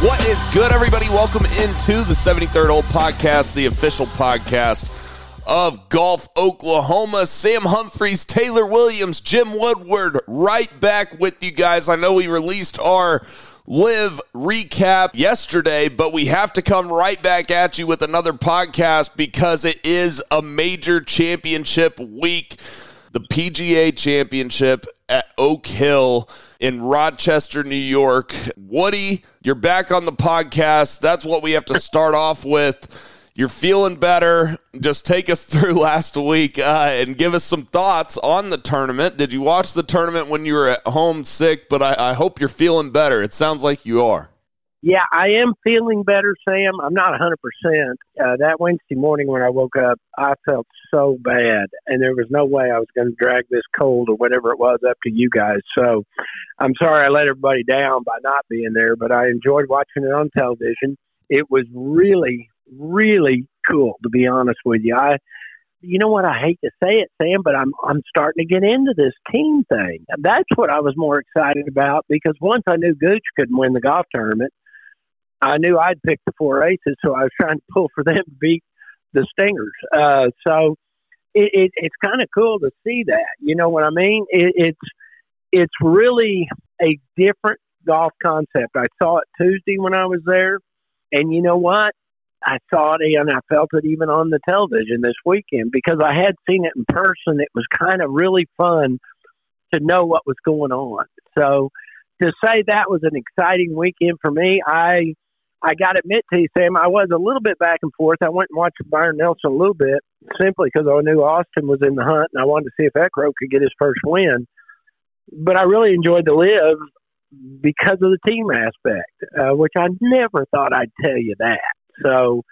What is good, everybody? Welcome into the 73rd Hole Podcast, the official podcast of Golf Oklahoma. Sam Humphreys, Taylor Williams, Jim Woodward, right back with you guys. I know we released our live recap yesterday, but we have to come right back at you with another podcast because it is a major championship week. The PGA Championship at Oak Hill in Rochester, New York. Woody, you're back on the podcast. That's what we have to start off with. You're feeling better. Just take us through last week uh, and give us some thoughts on the tournament. Did you watch the tournament when you were at home sick? But I, I hope you're feeling better. It sounds like you are. Yeah, I am feeling better, Sam. I'm not 100%. Uh, that Wednesday morning when I woke up, I felt so bad, and there was no way I was going to drag this cold or whatever it was up to you guys. So I'm sorry I let everybody down by not being there, but I enjoyed watching it on television. It was really, really cool, to be honest with you. I, you know what? I hate to say it, Sam, but I'm I'm starting to get into this team thing. That's what I was more excited about because once I knew Gooch couldn't win the golf tournament, I knew I'd pick the four aces, so I was trying to pull for them to beat the Stingers. Uh, so it, it, it's kind of cool to see that. You know what I mean? It, it's it's really a different golf concept. I saw it Tuesday when I was there, and you know what? I saw it and I felt it even on the television this weekend because I had seen it in person. It was kind of really fun to know what was going on. So to say that was an exciting weekend for me, I I got to admit to you, Sam, I was a little bit back and forth. I went and watched Byron Nelson a little bit simply because I knew Austin was in the hunt and I wanted to see if Eckroat could get his first win. But I really enjoyed the LIV because of the team aspect, uh, which I never thought I'd tell you that. So,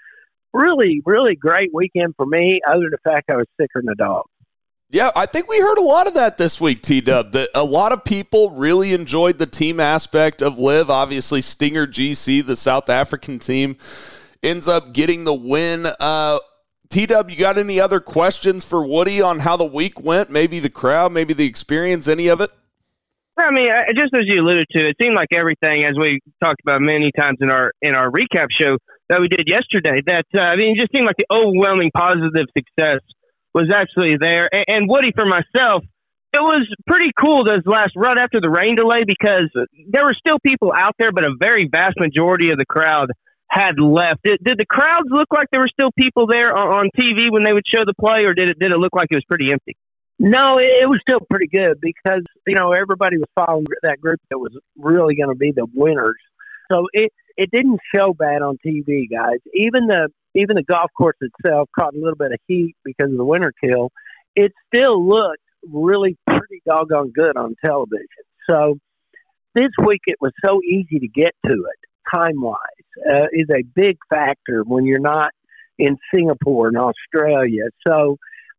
really, really great weekend for me, other than the fact I was sicker than a dog. Yeah, I think we heard a lot of that this week, T Dub. That a lot of people really enjoyed the team aspect of LIV. Obviously, Stinger GC, the South African team, ends up getting the win. Uh, T Dub, you got any other questions for Woody on how the week went? Maybe the crowd, maybe the experience, any of it? I mean, just as you alluded to, it seemed like everything, as we talked about many times in our in our recap show that we did yesterday, that uh, I mean, it just seemed like the overwhelming positive success was actually there. And, and Woody, for myself, it was pretty cool this last run after the rain delay because there were still people out there, but a very vast majority of the crowd had left. Did, did the crowds look like there were still people there on, on TV when they would show the play, or did it did it look like it was pretty empty? No, it, it was still pretty good because you know everybody was following that group that was really going to be the winners. So it it didn't show bad on TV, guys. Even the even the golf course itself caught a little bit of heat because of the winter kill. It still looked really pretty doggone good on television. So this week it was so easy to get to it time wise uh, is a big factor when you're not in Singapore and Australia. So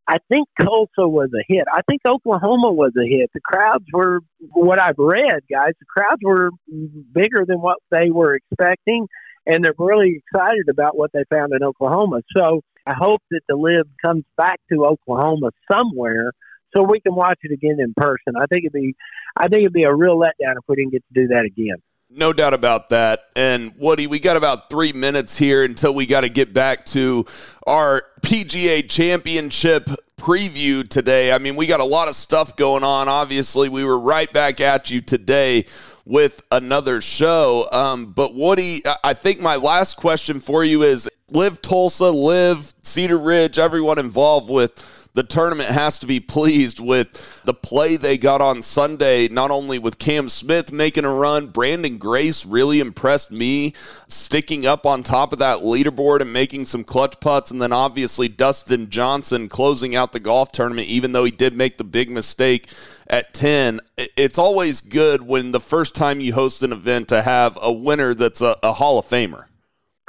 I think Tulsa was a hit. I think Oklahoma was a hit. The crowds were what I've read, guys. The crowds were bigger than what they were expecting and they're really excited about what they found in Oklahoma. So I hope that the LIV comes back to Oklahoma somewhere so we can watch it again in person. I think it'd be, I think it'd be a real letdown if we didn't get to do that again. No doubt about that. And Woody, we got about three minutes here until we got to get back to our PGA Championship preview today. I mean, we got a lot of stuff going on. Obviously, we were right back at you today with another show. Um, but Woody, I think my last question for you is LIV Tulsa, LIV Cedar Ridge, everyone involved with the tournament has to be pleased with the play they got on Sunday, not only with Cam Smith making a run, Branden Grace really impressed me, sticking up on top of that leaderboard and making some clutch putts, and then obviously Dustin Johnson closing out the golf tournament, even though he did make the big mistake at 10. It's always good when the first time you host an event to have a winner that's a, a Hall of Famer.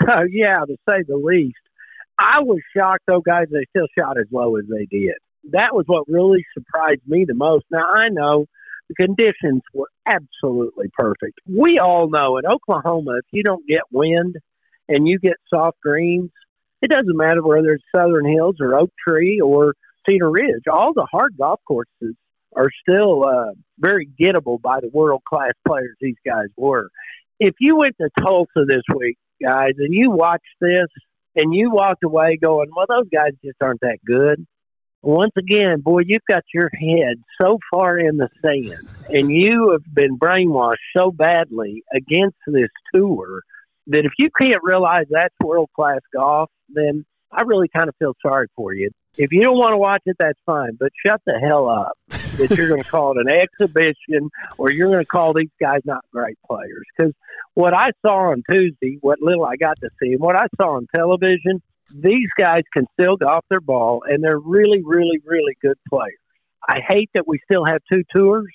Uh, yeah, to say the least. I was shocked, though, guys, they still shot as low as they did. That was what really surprised me the most. Now, I know the conditions were absolutely perfect. We all know in Oklahoma, if you don't get wind and you get soft greens, it doesn't matter whether it's Southern Hills or Oak Tree or Cedar Ridge. All the hard golf courses are still uh, very gettable by the world class players these guys were. If you went to Tulsa this week, guys, and you watched this and you walked away going, well, those guys just aren't that good. Once again, boy, you've got your head so far in the sand and you have been brainwashed so badly against this tour that if you can't realize that's world class golf, then I really kind of feel sorry for you. If you don't want to watch it, that's fine, but shut the hell up that you're going to call it an exhibition or you're going to call these guys not great players. Because what I saw on Tuesday, what little I got to see, and what I saw on television, these guys can still golf their ball, and they're really, really, really good players. I hate that we still have two tours,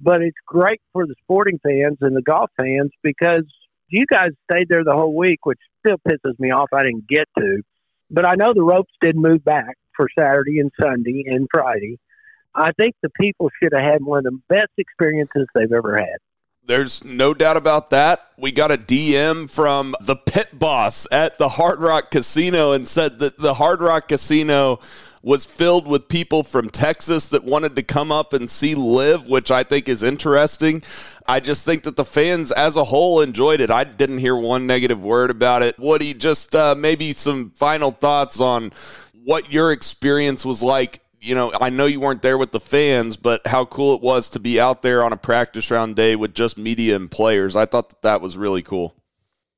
but it's great for the sporting fans and the golf fans because you guys stayed there the whole week, which still pisses me off. I didn't get to, but I know the ropes did move back for Saturday and Sunday and Friday. I think the people should have had one of the best experiences they've ever had. There's no doubt about that. We got a DM from the pit boss at the Hard Rock Casino and said that the Hard Rock Casino was filled with people from Texas that wanted to come up and see LIV, which I think is interesting. I just think that the fans as a whole enjoyed it. I didn't hear one negative word about it. Woody, just uh, maybe some final thoughts on what your experience was like you know, I know you weren't there with the fans, but how cool it was to be out there on a practice round day with just media and players. I thought that that was really cool.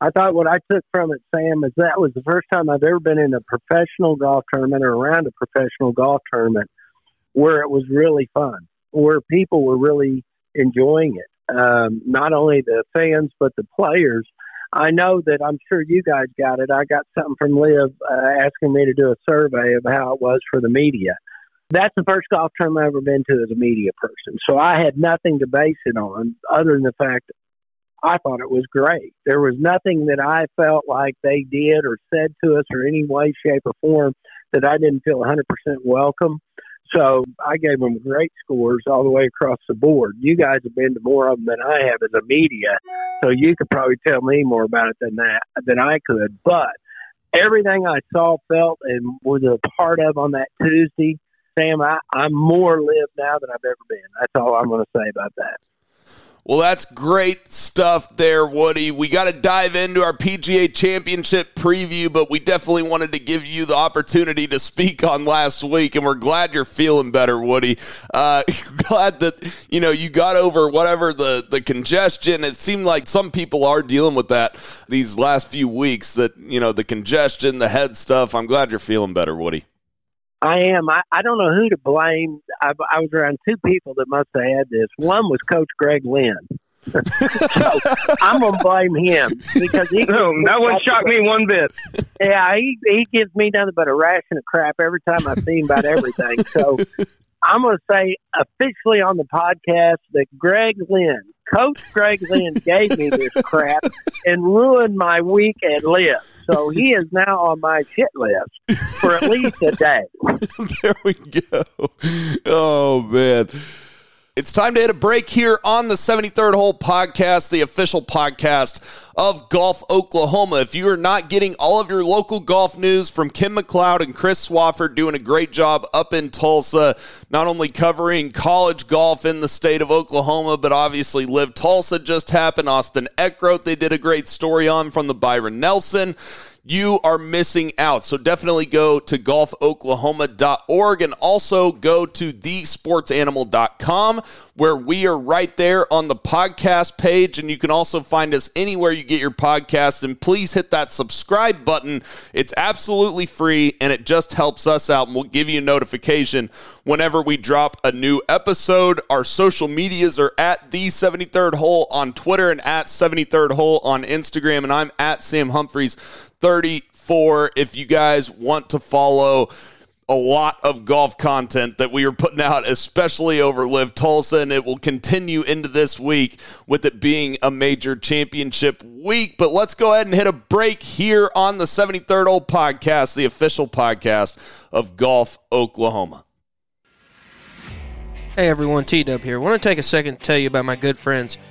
I thought what I took from it, Sam, is that was the first time I've ever been in a professional golf tournament or around a professional golf tournament where it was really fun, where people were really enjoying it. Um, not only the fans, but the players. I know that I'm sure you guys got it. I got something from LIV uh, asking me to do a survey of how it was for the media. That's the first golf tournament I've ever been to as a media person. So I had nothing to base it on other than the fact I thought it was great. There was nothing that I felt like they did or said to us or any way, shape, or form that I didn't feel 100% welcome. So I gave them great scores all the way across the board. You guys have been to more of them than I have as a media, so you could probably tell me more about it than that than I could. But everything I saw, felt, and was a part of on that Tuesday Sam, I, I'm more LIV now than I've ever been. That's all I'm going to say about that. Well, that's great stuff there, Woody. We got to dive into our PGA Championship preview, but we definitely wanted to give you the opportunity to speak on last week, and we're glad you're feeling better, Woody. Uh, glad that you know you got over whatever the the congestion. It seemed like some people are dealing with that these last few weeks. That you know the congestion, the head stuff. I'm glad you're feeling better, Woody. I am. I, I don't know who to blame. I, I was around two people that must have had this. One was Coach Greg Lynn. so I'm gonna blame him because he. No, oh, that wouldn't shock me one bit. Yeah, he he gives me nothing but a ration of crap every time I see him about everything. So I'm going to say officially on the podcast that Greg Lynn, Coach Greg Lynn, gave me this crap and ruined my week at LIV. So he is now on my shit list for at least a day. there we go. Oh, man. It's time to hit a break here on the 73rd Hole Podcast, the official podcast of Golf Oklahoma. If you are not getting all of your local golf news from Kim McLeod and Chris Swafford doing a great job up in Tulsa, not only covering college golf in the state of Oklahoma, but obviously LIV Tulsa just happened. Austin Eckroat, they did a great story on from the Byron Nelson you are missing out. So definitely go to golfoklahoma.org and also go to thesportsanimal.com where we are right there on the podcast page. And you can also find us anywhere you get your podcast. And please hit that subscribe button. It's absolutely free and it just helps us out. And we'll give you a notification whenever we drop a new episode. Our social medias are at the 73rd hole on Twitter and at 73rd hole on Instagram. And I'm at Sam Humphreys 34 if you guys want to follow a lot of golf content that we are putting out, especially over LIV Tulsa, and it will continue into this week with it being a major championship week. But let's go ahead and hit a break here on the 73rd Hole Podcast, the official podcast of Golf Oklahoma. Hey everyone, T Dub here. I want to take a second to tell you about my good friends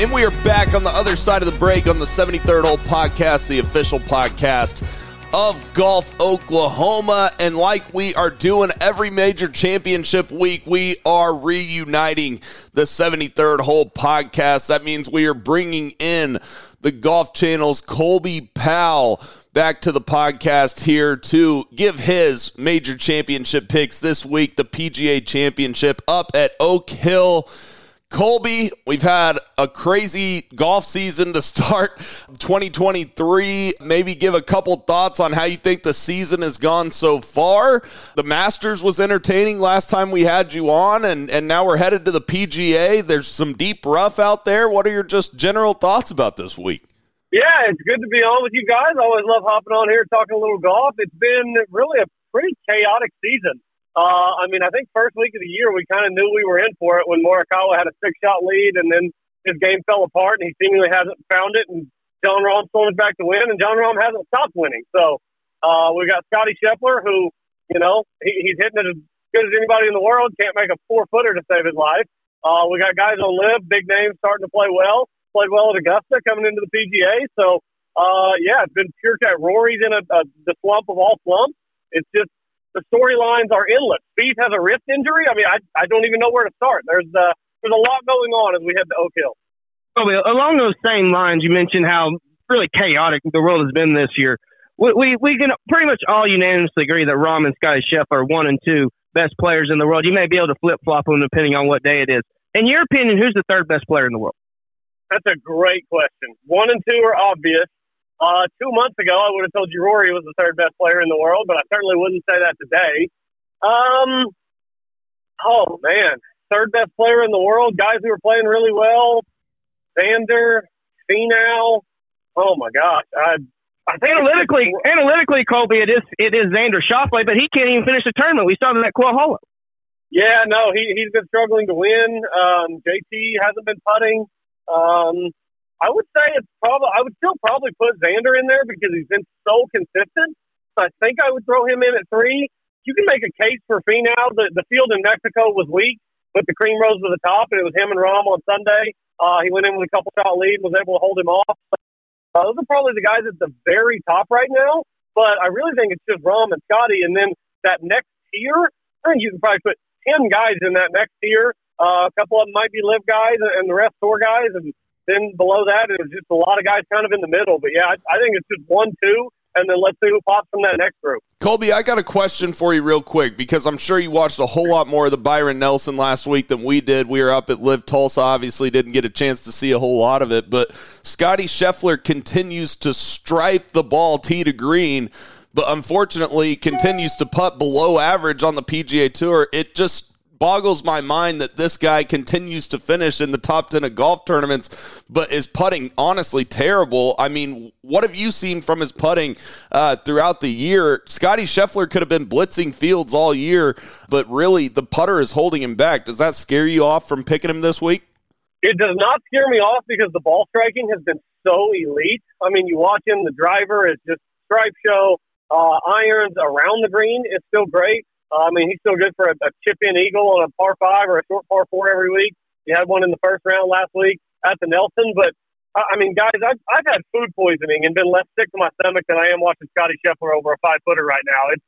And we are back on the other side of the break on the 73rd Hole Podcast, the official podcast of Golf Oklahoma. And like we are doing every major championship week, we are reuniting the 73rd Hole Podcast. That means we are bringing in the Golf Channel's Colby Powell back to the podcast here to give his major championship picks this week. The PGA Championship up at Oak Hill. Colby, we've had a crazy golf season to start 2023. Maybe give a couple thoughts on how you think the season has gone so far. The Masters was entertaining last time we had you on, and, and now we're headed to the PGA. There's some deep rough out there. What are your just general thoughts about this week? Yeah, it's good to be on with you guys. I always love hopping on here talking a little golf. It's been really a pretty chaotic season. Uh, I mean, I think first week of the year we kind of knew we were in for it when Morikawa had a six shot lead, and then his game fell apart, and he seemingly hasn't found it. And Jon Rahm's going back to win, and Jon Rahm hasn't stopped winning. So uh, we got Scotty Scheffler, who you know he, he's hitting it as good as anybody in the world. Can't make a four footer to save his life. Uh, we got guys on LIV, big names starting to play well. Played well at Augusta, coming into the PGA. So uh, yeah, it's been pure cat. Rory's in a, a the slump of all slumps. It's just the storylines are endless. Beef has a wrist injury. I mean, I, I don't even know where to start. There's uh, there's a lot going on as we head to Oak Hill. Oh, along those same lines, you mentioned how really chaotic the world has been this year. We, we, we can pretty much all unanimously agree that Rahm and Scotty Chef are one and two best players in the world. You may be able to flip flop them depending on what day it is. In your opinion, who's the third best player in the world? That's a great question. One and two are obvious. Uh, two months ago, I would have told you Rory was the third best player in the world, but I certainly wouldn't say that today. Um, oh man, third best player in the world. Guys who are playing really well. Xander, Finau. Oh my gosh, I. I think analytically, analytically, Colby, it is it is Xander Schauffele, but he can't even finish the tournament. We saw him at Quail Hollow. Yeah, no, he he's been struggling to win. Um, JT hasn't been putting. Um, I would say it's probably I would still probably put Xander in there because he's been so consistent. So I think I would throw him in at three. You can make a case for Finau. The the field in Mexico was weak, but the cream rose to the top, and it was him and Rahm on Sunday. Uh, he went in with a couple shot lead, was able to hold him off. Uh, those are probably the guys at the very top right now. But I really think it's just Rahm and Scotty, and then that next tier. I think you can probably put ten guys in that next tier. Uh, a couple of them might be LIV guys, and the rest tour guys, and then below that, it was just a lot of guys kind of in the middle. But yeah, I, I think it's just one, two, and then let's see who pops from that next group. Colby, I got a question for you real quick because I'm sure you watched a whole lot more of the Byron Nelson last week than we did. We were up at LIV Tulsa, obviously didn't get a chance to see a whole lot of it, but Scotty Scheffler continues to stripe the ball tee to green, but unfortunately continues to putt below average on the PGA Tour. It just boggles my mind that this guy continues to finish in the top 10 of golf tournaments, but is putting honestly terrible. I mean, what have you seen from his putting uh, throughout the year? Scotty Scheffler could have been blitzing fields all year, but really the putter is holding him back. Does that scare you off from picking him this week? It does not scare me off because the ball striking has been so elite. I mean, you watch him, the driver is just stripe show. Uh, irons around the green is still great. Uh, I mean, he's still good for a, a chip in eagle on a par five or a short par four every week. He had one in the first round last week at the Nelson. But, uh, I mean, guys, I've, I've had food poisoning and been less sick to my stomach than I am watching Scotty Scheffler over a five footer right now. It's,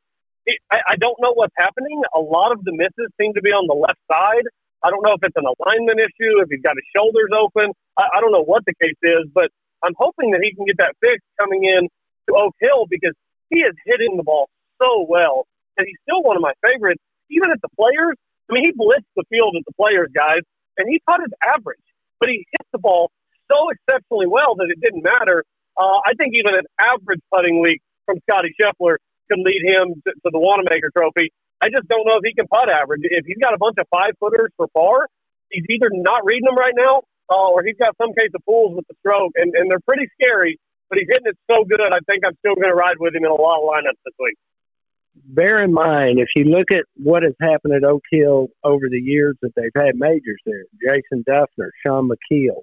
it, I, I don't know what's happening. A lot of the misses seem to be on the left side. I don't know if it's an alignment issue, if he's got his shoulders open. I, I don't know what the case is, but I'm hoping that he can get that fixed coming in to Oak Hill because he is hitting the ball so well, and he's still one of my favorites. Even at the players, I mean, he blitzed the field at the players, guys, and he putted average, but he hit the ball so exceptionally well that it didn't matter. Uh, I think even an average putting week from Scotty Scheffler could lead him to, to the Wanamaker Trophy. I just don't know if he can putt average. If he's got a bunch of five footers for par, he's either not reading them right now, uh, or he's got some case of pools with the stroke, and, and they're pretty scary. But he's hitting it so good, I think I'm still going to ride with him in a lot of lineups this week. Bear in mind, if you look at what has happened at Oak Hill over the years that they've had majors there, Jason Dufner, Shaun Micheel,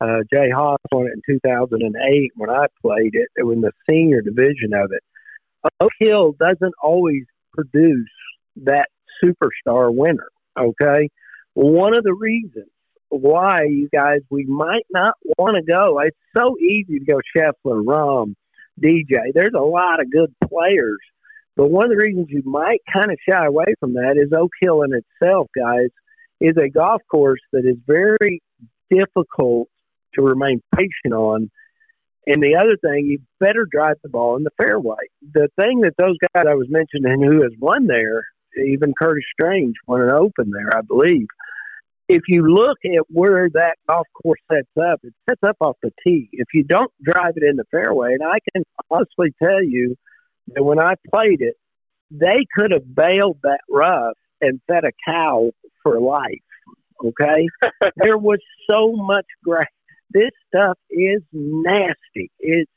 uh, Jay Haas won it in 2008 when I played it. It was in the senior division of it. Oak Hill doesn't always produce that superstar winner. Okay, one of the reasons why you guys we might not want to go. It's so easy to go Scheffler, Rahm, DJ. There's a lot of good players, but one of the reasons you might kind of shy away from that is Oak Hill in itself, guys, is a golf course that is very difficult to remain patient on. And the other thing, you better drive the ball in the fairway. The thing that those guys I was mentioning who has won there, even Curtis Strange won an Open there, I believe if you look at where that golf course sets up, it sets up off the tee. If you don't drive it in the fairway, and I can honestly tell you that when I played it, they could have bailed that rough and fed a cow for life. Okay, there was so much grass. This stuff is nasty. It's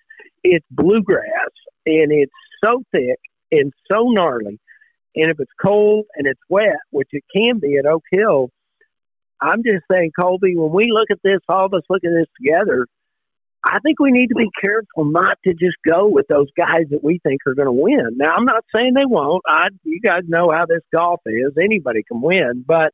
it's bluegrass and it's so thick and so gnarly. And if it's cold and it's wet, which it can be at Oak Hill, I'm just saying, Colby, when we look at this, all of us look at this together, I think we need to be careful not to just go with those guys that we think are going to win. Now, I'm not saying they won't. I, you guys know how this golf is. Anybody can win, but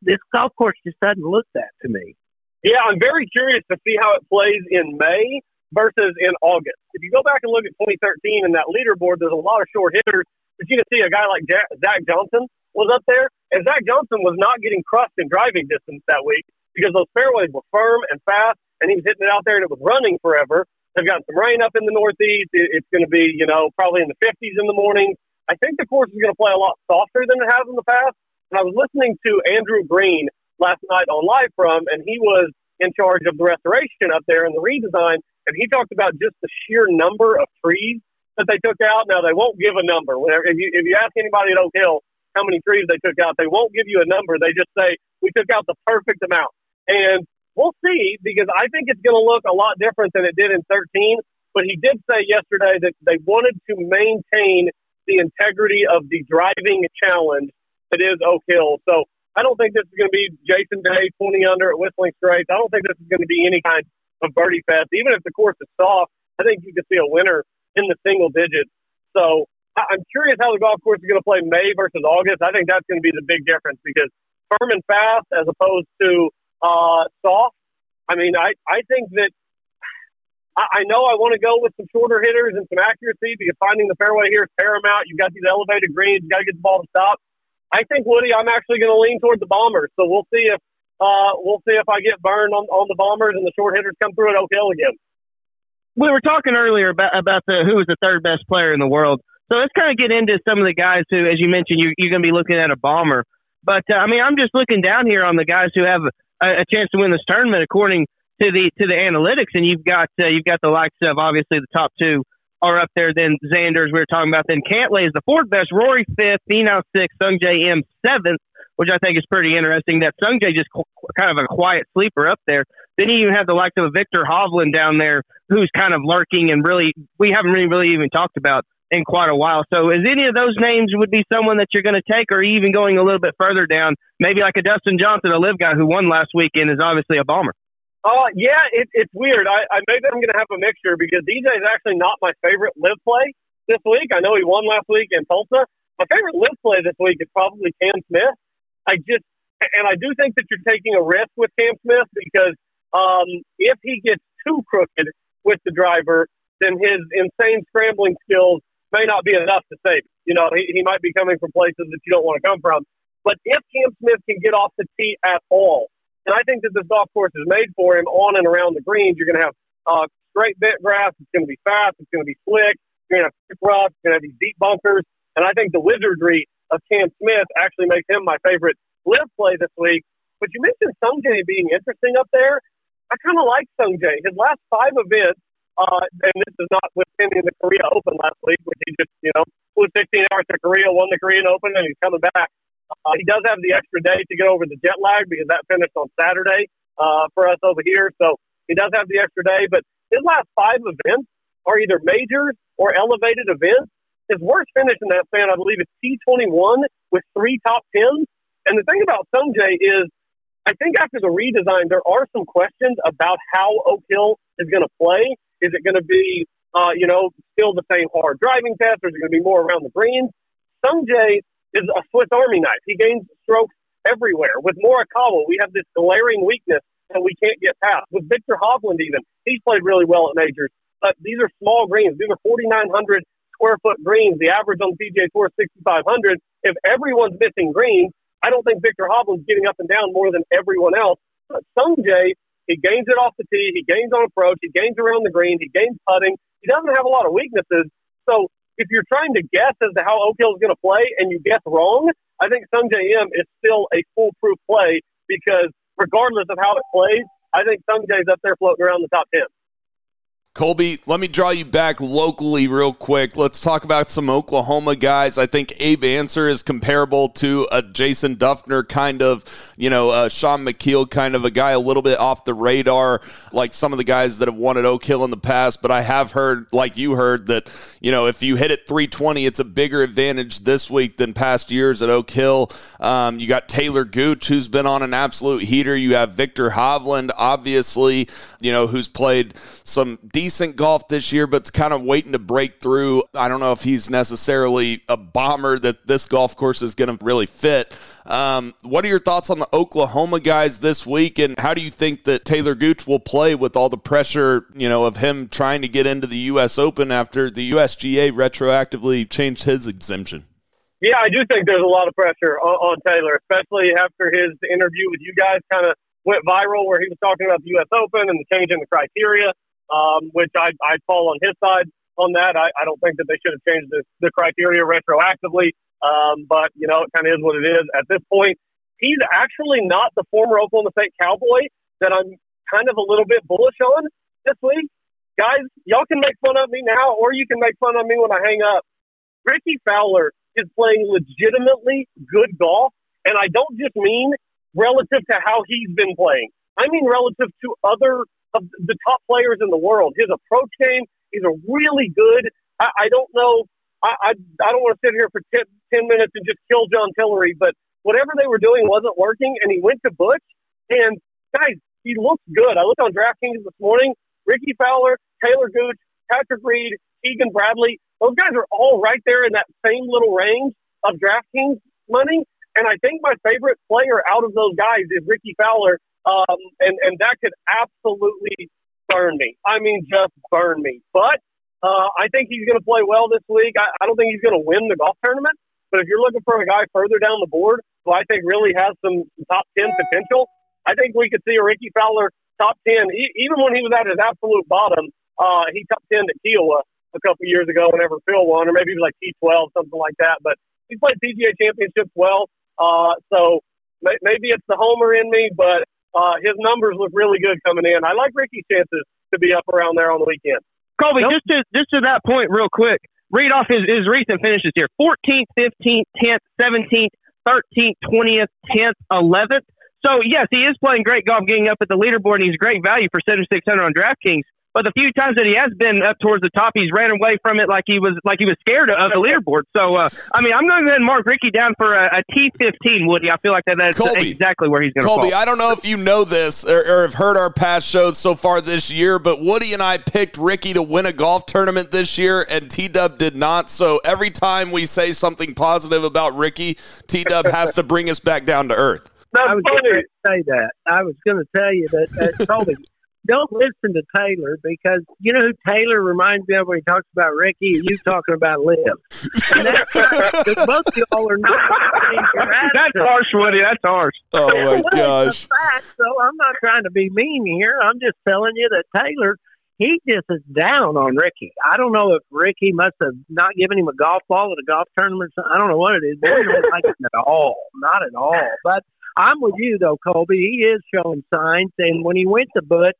this golf course just doesn't look that to me. Yeah, I'm very curious to see how it plays in May versus in August. If you go back and look at 2013 and that leaderboard, there's a lot of short hitters. But you can see a guy like Jack, Zach Johnson was up there, and Zach Johnson was not getting crushed in driving distance that week because those fairways were firm and fast, and he was hitting it out there and it was running forever. They've got some rain up in the Northeast. It's going to be, you know, probably in the 50s in the morning. I think the course is going to play a lot softer than it has in the past. And I was listening to Andrew Green last night on Live From, and he was in charge of the restoration up there and the redesign. And he talked about just the sheer number of trees that they took out. Now they won't give a number. Whenever if you if you ask anybody at Oak Hill, how many trees they took out. They won't give you a number. They just say, we took out the perfect amount. And we'll see because I think it's going to look a lot different than it did in 13. But he did say yesterday that they wanted to maintain the integrity of the driving challenge that is Oak Hill. So I don't think this is going to be Jason Day 20 under at Whistling Straits. I don't think this is going to be any kind of birdie fest. Even if the course is soft, I think you could see a winner in the single digits. So I'm curious how the golf course is going to play May versus August. I think that's going to be the big difference because firm and fast as opposed to uh, soft. I mean, I, I think that I, I know I want to go with some shorter hitters and some accuracy because finding the fairway here is paramount. You've got these elevated greens. You've got to get the ball to stop. I think Woody, I'm actually going to lean toward the Bombers. So we'll see if uh, we'll see if I get burned on, on the Bombers and the short hitters come through at Oak Hill again. We were talking earlier about about the who was the third best player in the world. So let's kind of get into some of the guys who, as you mentioned, you, you're going to be looking at a bomber. But uh, I mean, I'm just looking down here on the guys who have a, chance to win this tournament according to the to the analytics, and you've got uh, you've got the likes of obviously the top two are up there. Then Xander's we were talking about. Then Cantlay is the fourth best, Rory fifth, Finau sixth, Sungjae Im seventh, which I think is pretty interesting. That Sungjae just qu- kind of a quiet sleeper up there. Then you even have the likes of Viktor Hovland down there, who's kind of lurking and really we haven't really, really even talked about in quite a while. So, is any of those names would be someone that you're going to take, or even going a little bit further down, maybe like a Dustin Johnson, a LIV guy who won last weekend, is obviously a bomber. Uh, yeah, it, it's weird. I, I maybe I'm going to have a mixture because DJ is actually not my favorite LIV play. this week. I know he won last week in Tulsa. My favorite LIV play this week is probably Cam Smith. I just, and I do think that you're taking a risk with Cam Smith because um, if he gets too crooked with the driver, then his insane scrambling skills may not be enough to save. You know, he, he might be coming from places that you don't want to come from. But if Cam Smith can get off the tee at all, and I think that this golf course is made for him on and around the greens, you're going to have uh, straight bent grass. It's going to be fast. It's going to be slick. You're going to have rough. You're going to have these deep bunkers. And I think the wizardry of Cam Smith actually makes him my favorite LIV play this week. But you mentioned Sungjae being interesting up there. I kind of like Sungjae. His last five events, uh, and this is not with withstanding the Korea Open last week, which he just, you know, flew 16 hours to Korea, won the Korean Open, and he's coming back. Uh, he does have the extra day to get over the jet lag because that finished on Saturday uh, for us over here. So he does have the extra day. But his last five events are either majors or elevated events. His worst finish in that span, I believe, is T21 with three top tens. And the thing about Sungjae is, I think after the redesign, there are some questions about how Oak Hill is going to play. Is it going to be, uh, you know, still the same hard driving test, or is it going to be more around the greens? Sungjae is a Swiss Army knife. He gains strokes everywhere. With Morikawa, we have this glaring weakness that we can't get past. With Viktor Hovland, even he's played really well at majors. But these are small greens. These are 4,900 square foot greens. The average on the PGA Tour is 6,500. If everyone's missing greens, I don't think Viktor Hovland's getting up and down more than everyone else. But Sungjae, he gains it off the tee. He gains on approach. He gains around the green. He gains putting. He doesn't have a lot of weaknesses. So if you're trying to guess as to how Oak Hill is going to play and you guess wrong, I think Sungjae Im is still a foolproof play because regardless of how it plays, I think Sungjae's up there floating around the top 10. Colby, let me draw you back locally real quick. Let's talk about some Oklahoma guys. I think Abe Ancer is comparable to a Jason Dufner kind of, you know, a Shaun Micheel kind of a guy a little bit off the radar, like some of the guys that have won at Oak Hill in the past. But I have heard, like you heard, that, you know, if you hit it 320, it's a bigger advantage this week than past years at Oak Hill. Um, you got Taylor Gooch, who's been on an absolute heater. You have Viktor Hovland, obviously, you know, who's played some decent golf this year, but it's kind of waiting to break through. I don't know if he's necessarily a bomber that this golf course is going to really fit. Um, what are your thoughts on the Oklahoma guys this week, and how do you think that Taylor Gooch will play with all the pressure, you know, of him trying to get into the U.S. Open after the USGA retroactively changed his exemption? Yeah, I do think there's a lot of pressure on, on Taylor, especially after his interview with you guys kind of went viral, where he was talking about the U.S. Open and the change in the criteria um, which I I fall on his side on that. I, I don't think that they should have changed the, the criteria retroactively, um, but you know it kind of is what it is at this point. He's actually not the former Oklahoma State Cowboy that I'm kind of a little bit bullish on this week. Guys, y'all can make fun of me now, or you can make fun of me when I hang up. Rickie Fowler is playing legitimately good golf, and I don't just mean relative to how he's been playing. I mean relative to other of the top players in the world. His approach game, is a really good. I, I don't know. I, I, I don't want to sit here for 10, 10 minutes and just kill John Tillery, but whatever they were doing wasn't working, and he went to Butch. And guys, he looks good. I looked on DraftKings this morning. Rickie Fowler, Taylor Gooch, Patrick Reed, Keegan Bradley. Those guys are all right there in that same little range of DraftKings money. And I think my favorite player out of those guys is Rickie Fowler um, and and that could absolutely burn me. I mean, just burn me. But uh, I think he's going to play well this week. I, I don't think he's going to win the golf tournament. But if you're looking for a guy further down the board who I think really has some top 10 potential, I think we could see a Rickie Fowler top 10. He, even when he was at his absolute bottom, uh, he top 10 at Kiawah a couple years ago whenever Phil won, or maybe he was like T12, something like that. But he played PGA championships well. Uh, so may, maybe it's the homer in me, but uh, his numbers look really good coming in. I like Rickie's chances to be up around there on the weekend. Colby, just to just to that point, real quick, read off his, his recent finishes here: 14th, 15th, 10th, 17th, 13th, 20th, 10th, 11th. So yes, he is playing great golf, getting up at the leaderboard, and he's great value for 7600 on DraftKings. But the few times that he has been up towards the top, he's ran away from it like he was like he was scared of the leaderboard. So uh, I mean, I'm going to go ahead and mark Rickie down for a, a T15. Woody, I feel like that, that's Colby. exactly where he's going to go. Colby, fall. I don't know if you know this or, or have heard our past shows so far this year, but Woody and I picked Rickie to win a golf tournament this year, and T Dub did not. So every time we say something positive about Rickie, T Dub has to bring us back down to earth. I was going to say that. I was going to tell you that, uh, Colby, don't listen to Taylor because you know who Taylor reminds me of when he talks about Rickie and you talking about LIV. And that's not, both of y'all are not. That's harsh, Woody. That's harsh. Oh my it's gosh. fact, so I'm not trying to be mean here. I'm just telling you that Taylor, he just is down on Rickie. I don't know if Rickie must have not given him a golf ball at a golf tournament. I don't know what it is. But he doesn't like it at all. Not at all. But I'm with you though, Colby. He is showing signs. And when he went to Butch,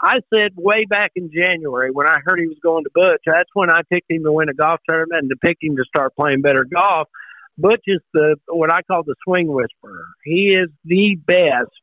I said way back in January when I heard he was going to Butch, that's when I picked him to win a golf tournament and to pick him to start playing better golf. Butch is the what I call the swing whisperer. He is the best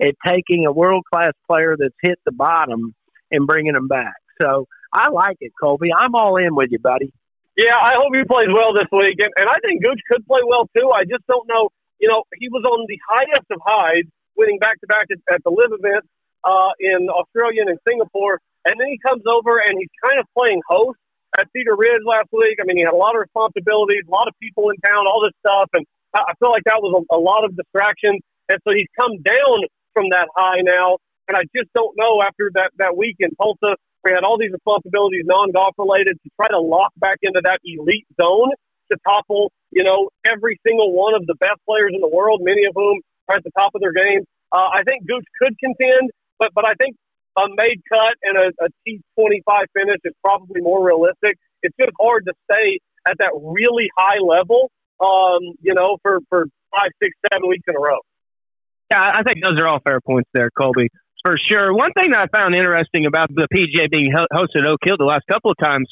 at taking a world class player that's hit the bottom and bringing him back. So I like it, Colby. I'm all in with you, buddy. Yeah, I hope he plays well this week, and, and I think Gooch could play well too. I just don't know. You know, he was on the highest of highs, winning back to back at the LIV event uh, in Australia and in Singapore, and then he comes over and he's kind of playing host at Cedar Ridge last week. I mean, he had a lot of responsibilities, a lot of people in town, all this stuff, and I feel like that was a, a lot of distractions. And so he's come down from that high now, and I just don't know after that that week in Tulsa, he had all these responsibilities, non golf related, to try to lock back into that elite zone to topple, you know, every single one of the best players in the world, many of whom are at the top of their game. Uh, I think Gooch could contend, but but I think a made cut and a, a T25 finish is probably more realistic. It's just hard to stay at that really high level, um, you know, for, for five, six, seven weeks in a row. Yeah, I think those are all fair points there, Colby. For sure. One thing that I found interesting about the PGA being hosted at Oak Hill the last couple of times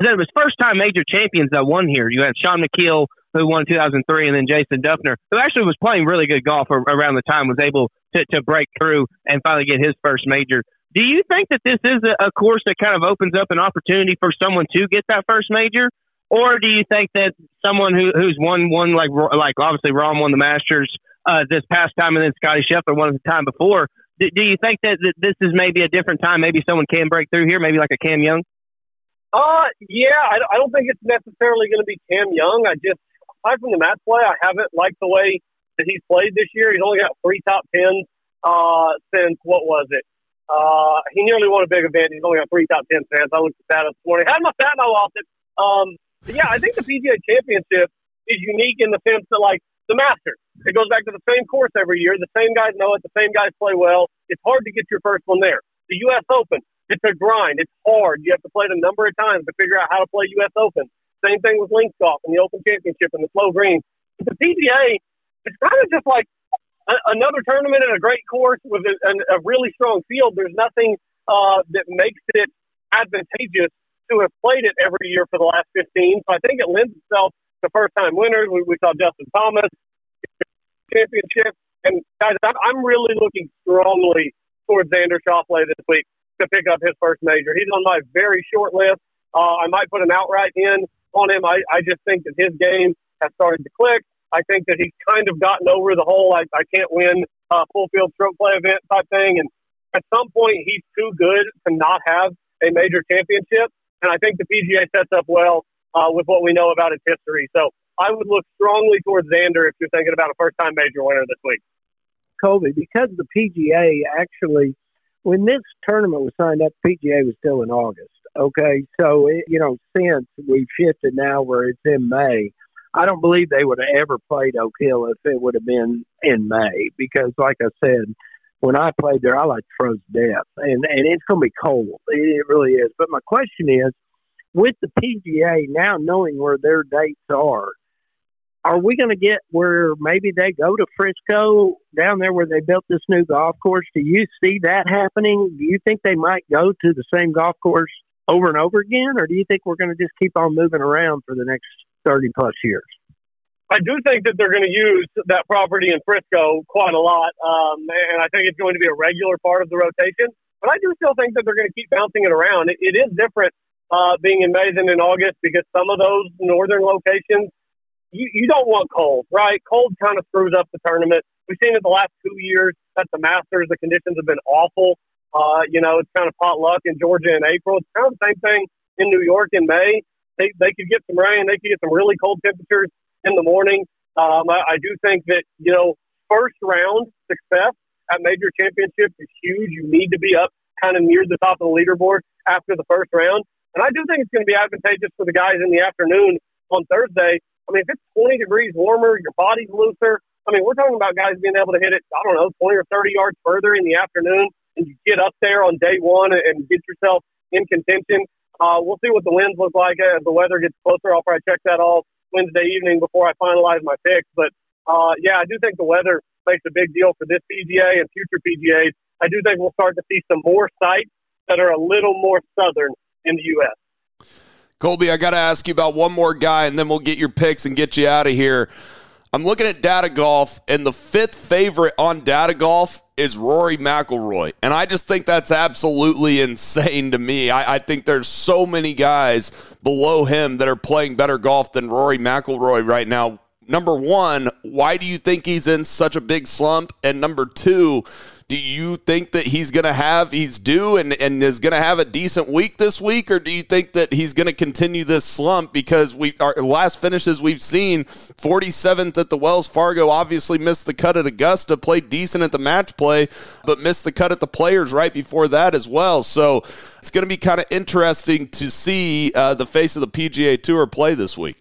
is that it was first time major champions that won here. You had Shaun Micheel, who won 2003, and then Jason Dufner, who actually was playing really good golf around the time, was able to, to break through and finally get his first major. Do you think that this is a, a course that kind of opens up an opportunity for someone to get that first major? Or do you think that someone who, who's won one like like obviously Rahm won the Masters uh, this past time, and then Scotty Scheffler won the time before? Do, do you think that, that this is maybe a different time? Maybe someone can break through here, maybe like a Cam Young. Uh, yeah, I, I don't think it's necessarily going to be Cam Young. I just, aside from the match play, I haven't liked the way that he's played this year. He's only got three top tens uh, since what was it? Uh, he nearly won a big event. He's only got three top ten fans. I looked at that this morning. Had my stat and I lost it. Um, yeah, I think the PGA Championship is unique in the sense that like the Masters, it goes back to the same course every year. The same guys know it. The same guys play well. It's hard to get your first one there. The U.S. Open, it's a grind. It's hard. You have to play it a number of times to figure out how to play U.S. Open. Same thing with links golf and the Open Championship and the slow green. But the PGA, it's kind of just like a, another tournament and a great course with a, a, really strong field. There's nothing uh, that makes it advantageous to have played it every year for the last 15. So I think it lends itself to first time winners. We, we saw Justin Thomas championship. And guys, I'm, I'm really looking strongly towards Xander Schauffele this week to pick up his first major. He's on my very short list. Uh, I might put an outright in on him. I, I just think that his game has started to click. I think that he's kind of gotten over the whole I, I can't win uh, full field stroke play event type thing. And at some point, he's too good to not have a major championship. And I think the PGA sets up well uh, with what we know about its history. So I would look strongly towards Xander if you're thinking about a first time major winner this week. Colby, because the PGA actually, when this tournament was signed up, PGA was still in August. Okay, so it, you know, since we've shifted now where it's in May, I don't believe they would have ever played Oak Hill if it would have been in May because, like I said, when I played there, I like froze to death, and and it's going to be cold. It, it really is. But my question is, with the PGA now knowing where their dates are, are we going to get where maybe they go to Frisco down there where they built this new golf course? Do you see that happening? Do you think they might go to the same golf course over and over again, or do you think we're going to just keep on moving around for the next thirty plus years? I do think that they're going to use that property in Frisco quite a lot, um, and I think it's going to be a regular part of the rotation. But I do still think that they're going to keep bouncing it around. It, it is different uh, being in than in August because some of those northern locations, you, you don't want cold, right? Cold kind of screws up the tournament. We've seen it the last two years at the Masters. The conditions have been awful. Uh, you know, it's kind of pot luck in Georgia in April. It's kind of the same thing in New York in May. They, they could get some rain. They could get some really cold temperatures in the morning. Um, I, I do think that, you know, first round success at major championships is huge. You need to be up kind of near the top of the leaderboard after the first round. And I do think it's going to be advantageous for the guys in the afternoon on Thursday. I mean, if it's 20 degrees warmer, your body's looser. I mean, we're talking about guys being able to hit it, I don't know, 20 or 30 yards further in the afternoon and get up there on day one and get yourself in contention. Uh, we'll see what the winds look like as the weather gets closer. I'll probably check that all Wednesday evening before I finalize my picks. But uh, yeah, I do think the weather makes a big deal for this PGA and future PGAs. I do think we'll start to see some more sites that are a little more southern in the U.S. Colby, I got to ask you about one more guy, and then we'll get your picks and get you out of here. I'm looking at Data Golf, and the fifth favorite on Data Golf is Rory McIlroy, and I just think that's absolutely insane to me. I, I, think there's so many guys below him that are playing better golf than Rory McIlroy right now number one, why do you think he's in such a big slump? And number two, do you think that he's going to have, he's due and, and is going to have a decent week this week? Or do you think that he's going to continue this slump? Because we, our last finishes we've seen, 47th at the Wells Fargo, obviously missed the cut at Augusta, played decent at the match play, but missed the cut at the players right before that as well. So it's going to be kind of interesting to see uh, the face of the PGA Tour play this week.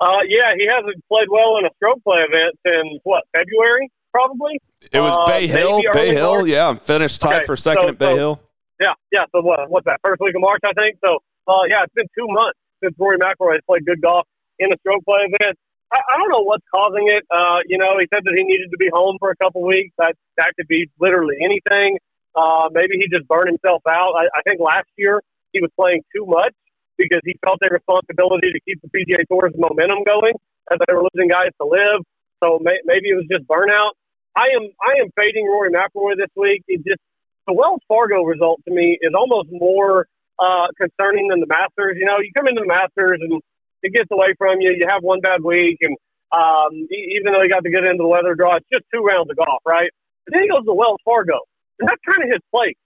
Uh, yeah, he hasn't played well in a stroke play event since what February, probably. It was uh, Bay Hill. Bay Hill, March. yeah, I'm finished tied okay, for second so, at Bay so, Hill. Yeah, yeah. So what? What's that? First week of March, I think. So, uh, yeah, it's been two months since Rory McIlroy has played good golf in a stroke play event. I, I don't know what's causing it. Uh, you know, he said that he needed to be home for a couple weeks. That that could be literally anything. Uh, maybe he just burned himself out. I, I think last year he was playing too much because he felt a responsibility to keep the PGA Tour's momentum going as they were losing guys to LIV. So may, maybe it was just burnout. I am I am fading Rory McIlroy this week. It just the Wells Fargo result to me is almost more uh, concerning than the Masters. You know, you come into the Masters and it gets away from you. You have one bad week, and um, even though you got the good end of the weather draw, it's just two rounds of golf, right? But then he goes to Wells Fargo, and that's kind of his place.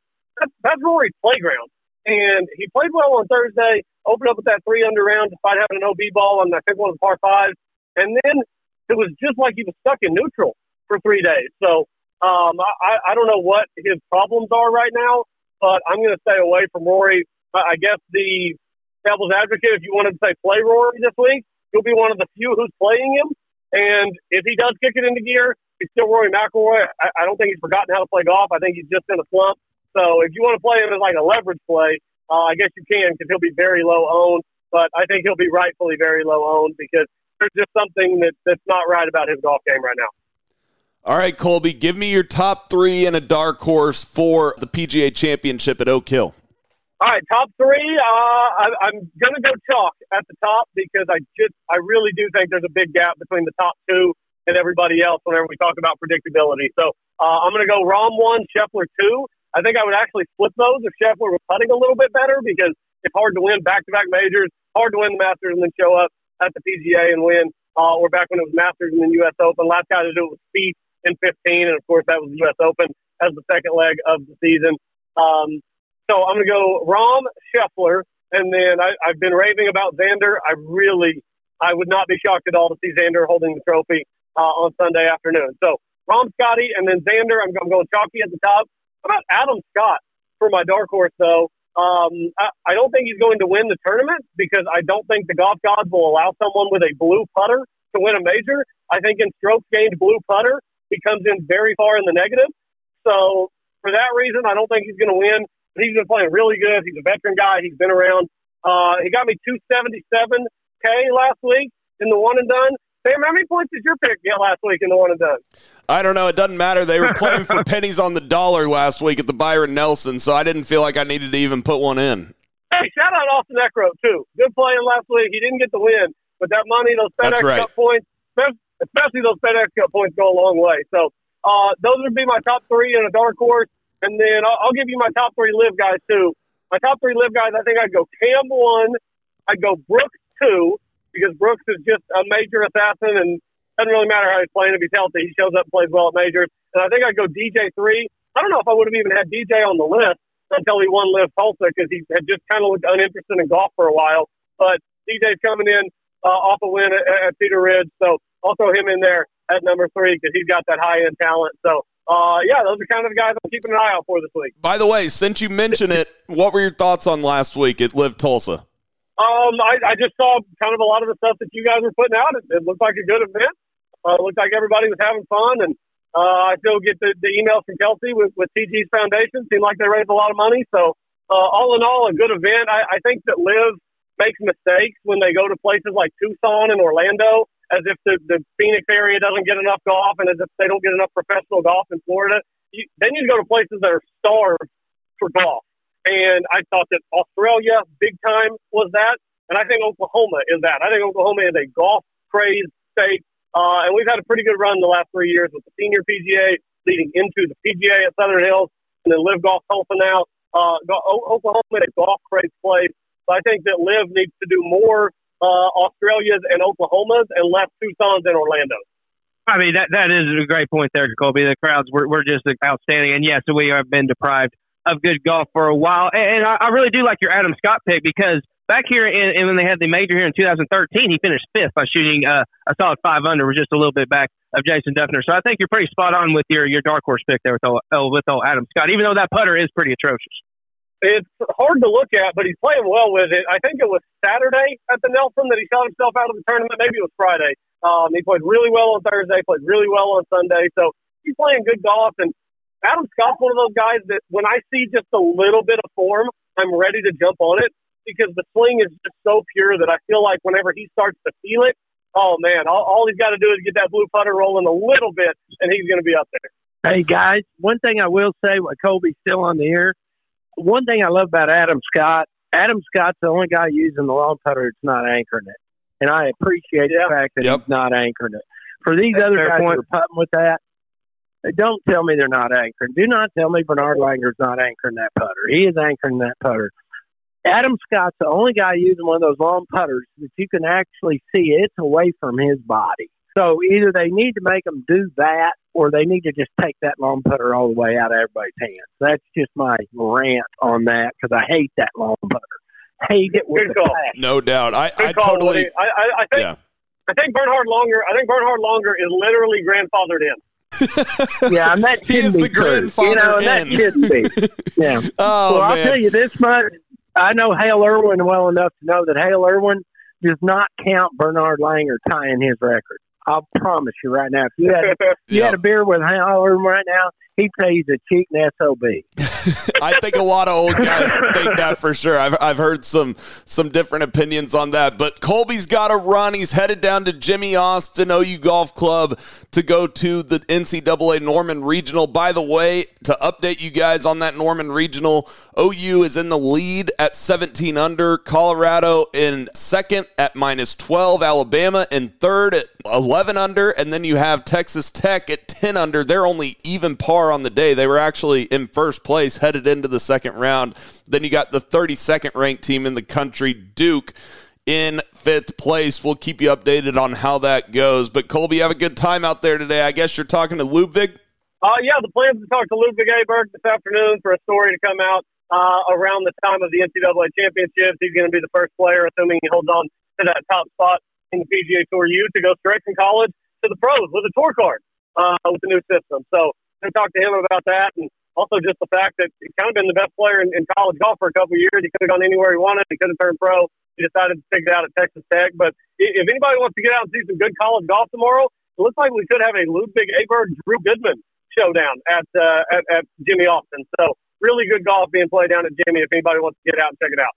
That's, that's Rory's playground. And he played well on Thursday, opened up with that three under round despite having an OB ball on, I think, one of the par fives. And then it was just like he was stuck in neutral for three days. So um, I, I don't know what his problems are right now, but I'm going to stay away from Rory. I guess the devil's advocate, if you wanted to say play Rory this week, he'll be one of the few who's playing him. And if he does kick it into gear, he's still Rory McIlroy. I, I don't think he's forgotten how to play golf. I think he's just in a slump. So if you want to play him as like a leverage play, uh, I guess you can because he'll be very low owned. But I think he'll be rightfully very low owned because there's just something that, that's not right about his golf game right now. All right, Colby, give me your top three and a dark horse for the PGA Championship at Oak Hill. All right, top three. Uh, I, I'm going to go chalk at the top because I just, I really do think there's a big gap between the top two and everybody else whenever we talk about predictability. So uh, I'm going to go Rahm one, Scheffler two. I think I would actually flip those if Scheffler was putting a little bit better because it's hard to win back-to-back majors, hard to win the Masters and then show up at the PGA and win. Uh, or back when it was Masters and then U.S. Open. Last guy to do it was Spieth in 15, and of course that was the U.S. Open as the second leg of the season. Um, so I'm going to go Rahm Scheffler, and then I, I've been raving about Xander. I really, I would not be shocked at all to see Xander holding the trophy uh, on Sunday afternoon. So Rahm Scottie, and then Xander. I'm, I'm going chalky at the top. How about Adam Scott for my dark horse, though? Um, I, I don't think he's going to win the tournament because I don't think the golf gods will allow someone with a blue putter to win a major. I think in strokes gained, blue putter he comes in very far in the negative. So for that reason, I don't think he's going to win. But he's been playing really good. He's a veteran guy. He's been around. Uh, he got me 277k last week in the one and done. Sam, how many points did your pick get last week in the one and done? I don't know. It doesn't matter. They were playing for pennies on the dollar last week at the Byron Nelson, so I didn't feel like I needed to even put one in. Hey, shout out Austin Eckroat, too. Good playing last week. He didn't get the win, but that money, those FedEx right. Cup points, especially those FedEx Cup points, go a long way. So uh, those would be my top three in a dark horse. And then I'll, I'll give you my top three LIV guys too. My top three LIV guys, I think I'd go Cam one, I'd go Brooks two because Brooks is just a major assassin and doesn't really matter how he's playing if he's healthy. He shows up and plays well at majors. And I think I'd go DJ three. I don't know if I would have even had DJ on the list until he won LIV Tulsa because he had just kind of looked uninterested in golf for a while. But DJ's coming in uh, off a win at, at Cedar Ridge, so I'll throw him in there at number three because he's got that high end talent. So uh, yeah, those are kind of the guys I'm keeping an eye out for this week. By the way, since you mention it, what were your thoughts on last week at LIV Tulsa? Um, I, I just saw kind of a lot of the stuff that you guys were putting out. It, it looked like a good event. Uh, it looked like everybody was having fun, and uh, I still get the, the emails from Kelsey with, with TG's foundation. Seemed like they raised a lot of money. So uh, all in all, a good event. I, I think that LIV makes mistakes when they go to places like Tucson and Orlando, as if the, the Phoenix area doesn't get enough golf, and as if they don't get enough professional golf in Florida. You, then you go to places that are starved for golf. And I thought that Australia, big time, was that. And I think Oklahoma is that. I think Oklahoma is a golf crazed state. Uh, and we've had a pretty good run the last three years with the senior PGA leading into the PGA at Southern Hills and then LIV Golf Tulsa now. Uh, Oklahoma is a golf crazed place. So I think that LIV needs to do more uh, Australias and Oklahomas and less Tucson's and Orlando's. I mean that that is a great point there, Colby. The crowds were, were just outstanding, and yes, we have been deprived of good golf for a while. And I, I really do like your Adam Scott pick because back here in, in, when they had the major here in 2013, he finished fifth by shooting uh, a solid five under, was just a little bit back of Jason Dufner. So I think you're pretty spot on with your your dark horse pick there with old, uh, with old Adam Scott, even though that putter is pretty atrocious. It's hard to look at, but he's playing well with it. I think it was Saturday at the Nelson that he shot himself out of the tournament. Maybe it was Friday. Um, he played really well on Thursday, played really well on Sunday. So he's playing good golf. And Adam Scott's one of those guys that when I see just a little bit of form, I'm ready to jump on it because the swing is just so pure that I feel like whenever he starts to feel it, oh man, all, all he's got to do is get that blue putter rolling a little bit, and he's going to be up there. Hey guys, one thing I will say, while Colby's still on the air, one thing I love about Adam Scott, Adam Scott's the only guy using the long putter that's not anchoring it, and I appreciate the fact that Yep. he's not anchoring it. For these That's other guys point. that are putting with that, don't tell me they're not anchoring. Do not tell me Bernhard Langer's not anchoring that putter. He is anchoring that putter. Adam Scott's the only guy using one of those long putters that you can actually see it's away from his body. So either they need to make them do that, or they need to just take that long putter all the way out of everybody's hands. That's just my rant on that because I hate that long putter. Hate it with Good a call. passion. No doubt. I, Good I call, totally. I, I, I think Yeah. I think Bernhard Langer. I think Bernhard Langer is literally grandfathered in. Yeah, and that He is the grandfather You know, that be. Yeah. Oh well, I'll tell you this much. I know Hale Irwin well enough to know that Hale Irwin does not count Bernhard Langer tying his record. I'll promise you right now. If you had you Yeah. had a beer with Hale Irwin right now, he'd say he's a cheating sob. I think a lot of old guys think that for sure. I've, I've heard some some different opinions on that. But Colby's got to run. He's headed down to Jimmy Austin OU Golf Club to go to the NCAA Norman Regional. By the way, to update you guys on that Norman Regional, OU is in the lead at 17 under. Colorado in second at minus 12. Alabama in third at 11 under. And then you have Texas Tech at 10 under. They're only even par on the day. They were actually in first place headed into the second round. Then you got the 32nd ranked team in the country, Duke, in fifth place. We'll keep you updated on how that goes. But Colby, have a good time out there today. I guess you're talking to Ludwig. Uh, yeah, the plan is to talk to Ludwig Aberg this afternoon for a story to come out uh, around the time of the NCAA championships. He's going to be the first player, assuming he holds on to that top spot in the PGA Tour U, to go straight from college to the pros with a tour card uh, with the new system. So I'm going to him about that and also just the fact that he's kind of been the best player in, in college golf for a couple years. He could have gone anywhere he wanted. He could have turned pro. He decided to stick it out at Texas Tech. But if anybody wants to get out and see some good college golf tomorrow, it looks like we could have a Ludwig Aberg, Drew Goodman showdown at, uh, at at Jimmy Austin. So really good golf being played down at Jimmy. If anybody wants to get out and check it out.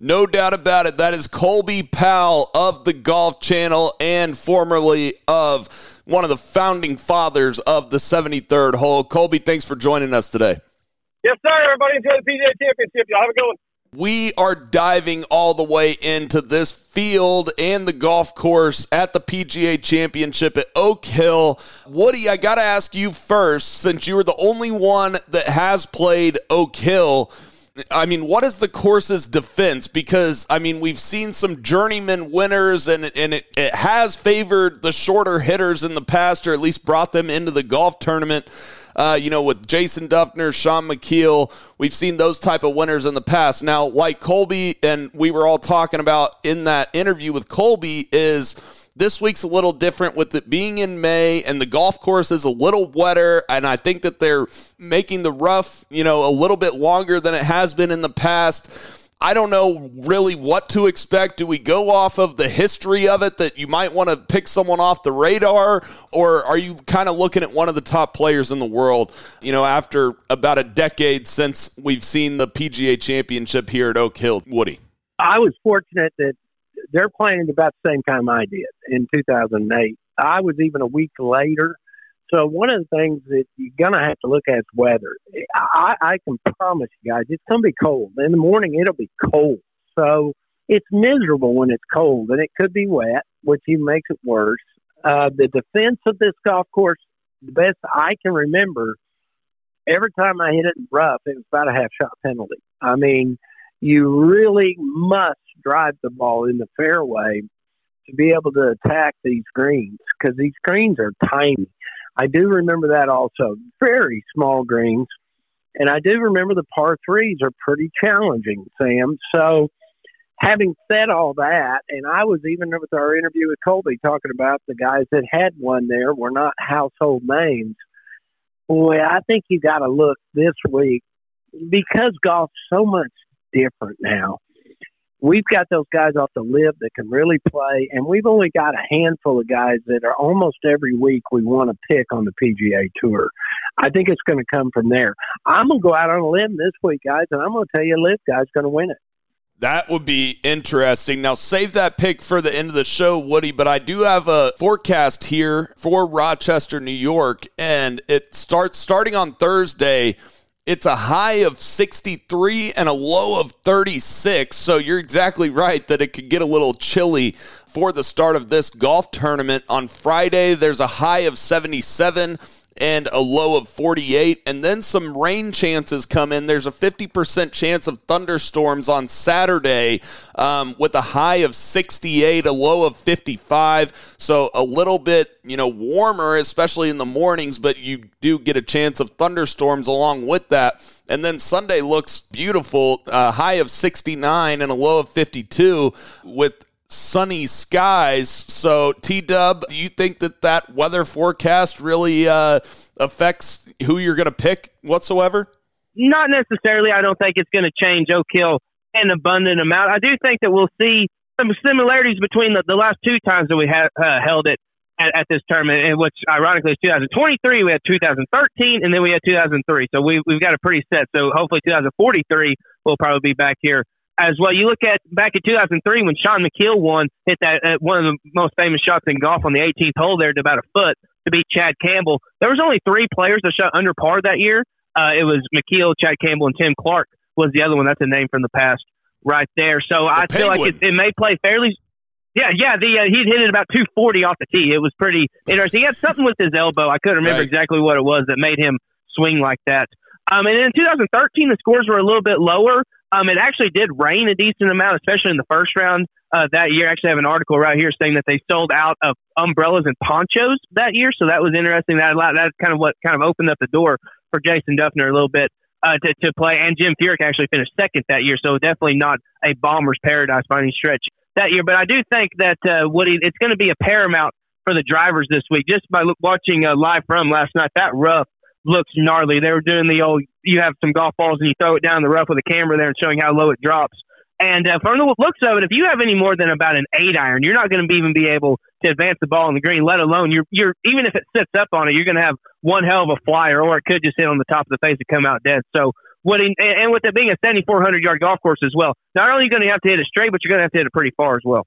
No doubt about it. That is Colby Powell of the Golf Channel and formerly of one of the founding fathers of the 73rd hole. Colby, thanks for joining us today. Yes, sir. Everybody enjoy the PGA Championship. Y'all have a good one. We are diving all the way into this field and the golf course at the PGA Championship at Oak Hill. Woody, I got to ask you first, since you were the only one that has played Oak Hill. I mean, what is the course's defense? Because I mean, we've seen some journeyman winners, and and it, it has favored the shorter hitters in the past, or at least brought them into the golf tournament. Uh, you know, with Jason Dufner, Shaun Micheel, we've seen those type of winners in the past. Now, like Colby, and we were all talking about in that interview with Colby, is this week's a little different with it being in May and the golf course is a little wetter. And I think that they're making the rough, you know, a little bit longer than it has been in the past. I don't know really what to expect. Do we go off of the history of it that you might want to pick someone off the radar? Or are you kind of looking at one of the top players in the world, you know, after about a decade since we've seen the PGA championship here at Oak Hill? Woody. I was fortunate that they're playing about the same time I did in 2008. I was even a week later. So one of the things that you're gonna have to look at is weather. I, I can promise you guys, it's gonna be cold in the morning. It'll be cold, so it's miserable when it's cold, and it could be wet, which even makes it worse. Uh, the defense of this golf course, the best I can remember, every time I hit it rough, it was about a half shot penalty. I mean, you really must drive the ball in the fairway to be able to attack these greens because these greens are tiny. I do remember that also. Very small greens. And I do remember the par threes are pretty challenging, Sam. So, having said all that, and I was even with our interview with Colby talking about the guys that had won there were not household names. Boy, I think you got to look this week because golf's so much different now we've got those guys off the LIV that can really play, and we've only got a handful of guys that are almost every week we want to pick on the PGA Tour. I think it's going to come from there. I'm going to go out on a limb this week, guys, and I'm going to tell you, LIV guy's going to win it. That would be interesting. Now, save that pick for the end of the show, Woody, but I do have a forecast here for Rochester, New York, and it starts starting on Thursday. It's a high of 63 and a low of 36. So you're exactly right that it could get a little chilly for the start of this golf tournament. On Friday, there's a high of 77 and a low of 48. And then some rain chances come in. There's a 50% chance of thunderstorms on Saturday um, with a high of 68, a low of 55. So a little bit, you know, warmer, especially in the mornings, but you do get a chance of thunderstorms along with that. And then Sunday looks beautiful, a high of 69 and a low of 52 with sunny skies. So, T Dub, do you think that that weather forecast really uh, affects who you're going to pick whatsoever? Not necessarily. I don't think it's going to change Oak Hill an abundant amount. I do think that we'll see some similarities between the, the last two times that we have uh, held it at, at, this tournament, which ironically is 2023. We had 2013, and then we had 2003. So we, we've got a pretty set. So hopefully 2043 will probably be back here as well. You look at back in 2003 when Shaun Micheel won, hit that uh, one of the most famous shots in golf on the 18th hole there to about a foot to beat Chad Campbell. There was only three players that shot under par that year. Uh, it was Micheel, Chad Campbell, and Tim Clark was the other one. That's a name from the past right there. So the I feel like it, it, may play fairly. Yeah, yeah. The uh, he hit it about 240 off the tee. It was pretty interesting. He had something with his elbow. I couldn't remember right. exactly what it was that made him swing like that. Um, and in 2013, the scores were a little bit lower. Um, it actually did rain a decent amount, especially in the first round uh, that year. I actually have an article right here saying that they sold out of umbrellas and ponchos that year, so that was interesting. That allowed, that's kind of what kind of opened up the door for Jason Dufner a little bit uh, to, to play. And Jim Furyk actually finished second that year, so definitely not a bomber's paradise by any stretch that year. But I do think that uh, Woody, it's going to be a paramount for the drivers this week. Just by watching uh, live from last night, that rough looks gnarly. They were doing the old you have some golf balls and you throw it down the rough with a camera there and showing how low it drops. And uh, from the looks of it, if you have any more than about an eight iron, you're not going to even be able to advance the ball in the green. Let alone you're you're even if it sits up on it, you're going to have one hell of a flyer, or it could just hit on the top of the face and come out dead. So what? In, and with it being a 7,400 yard golf course as well, not only are you going to have to hit it straight, but you're going to have to hit it pretty far as well.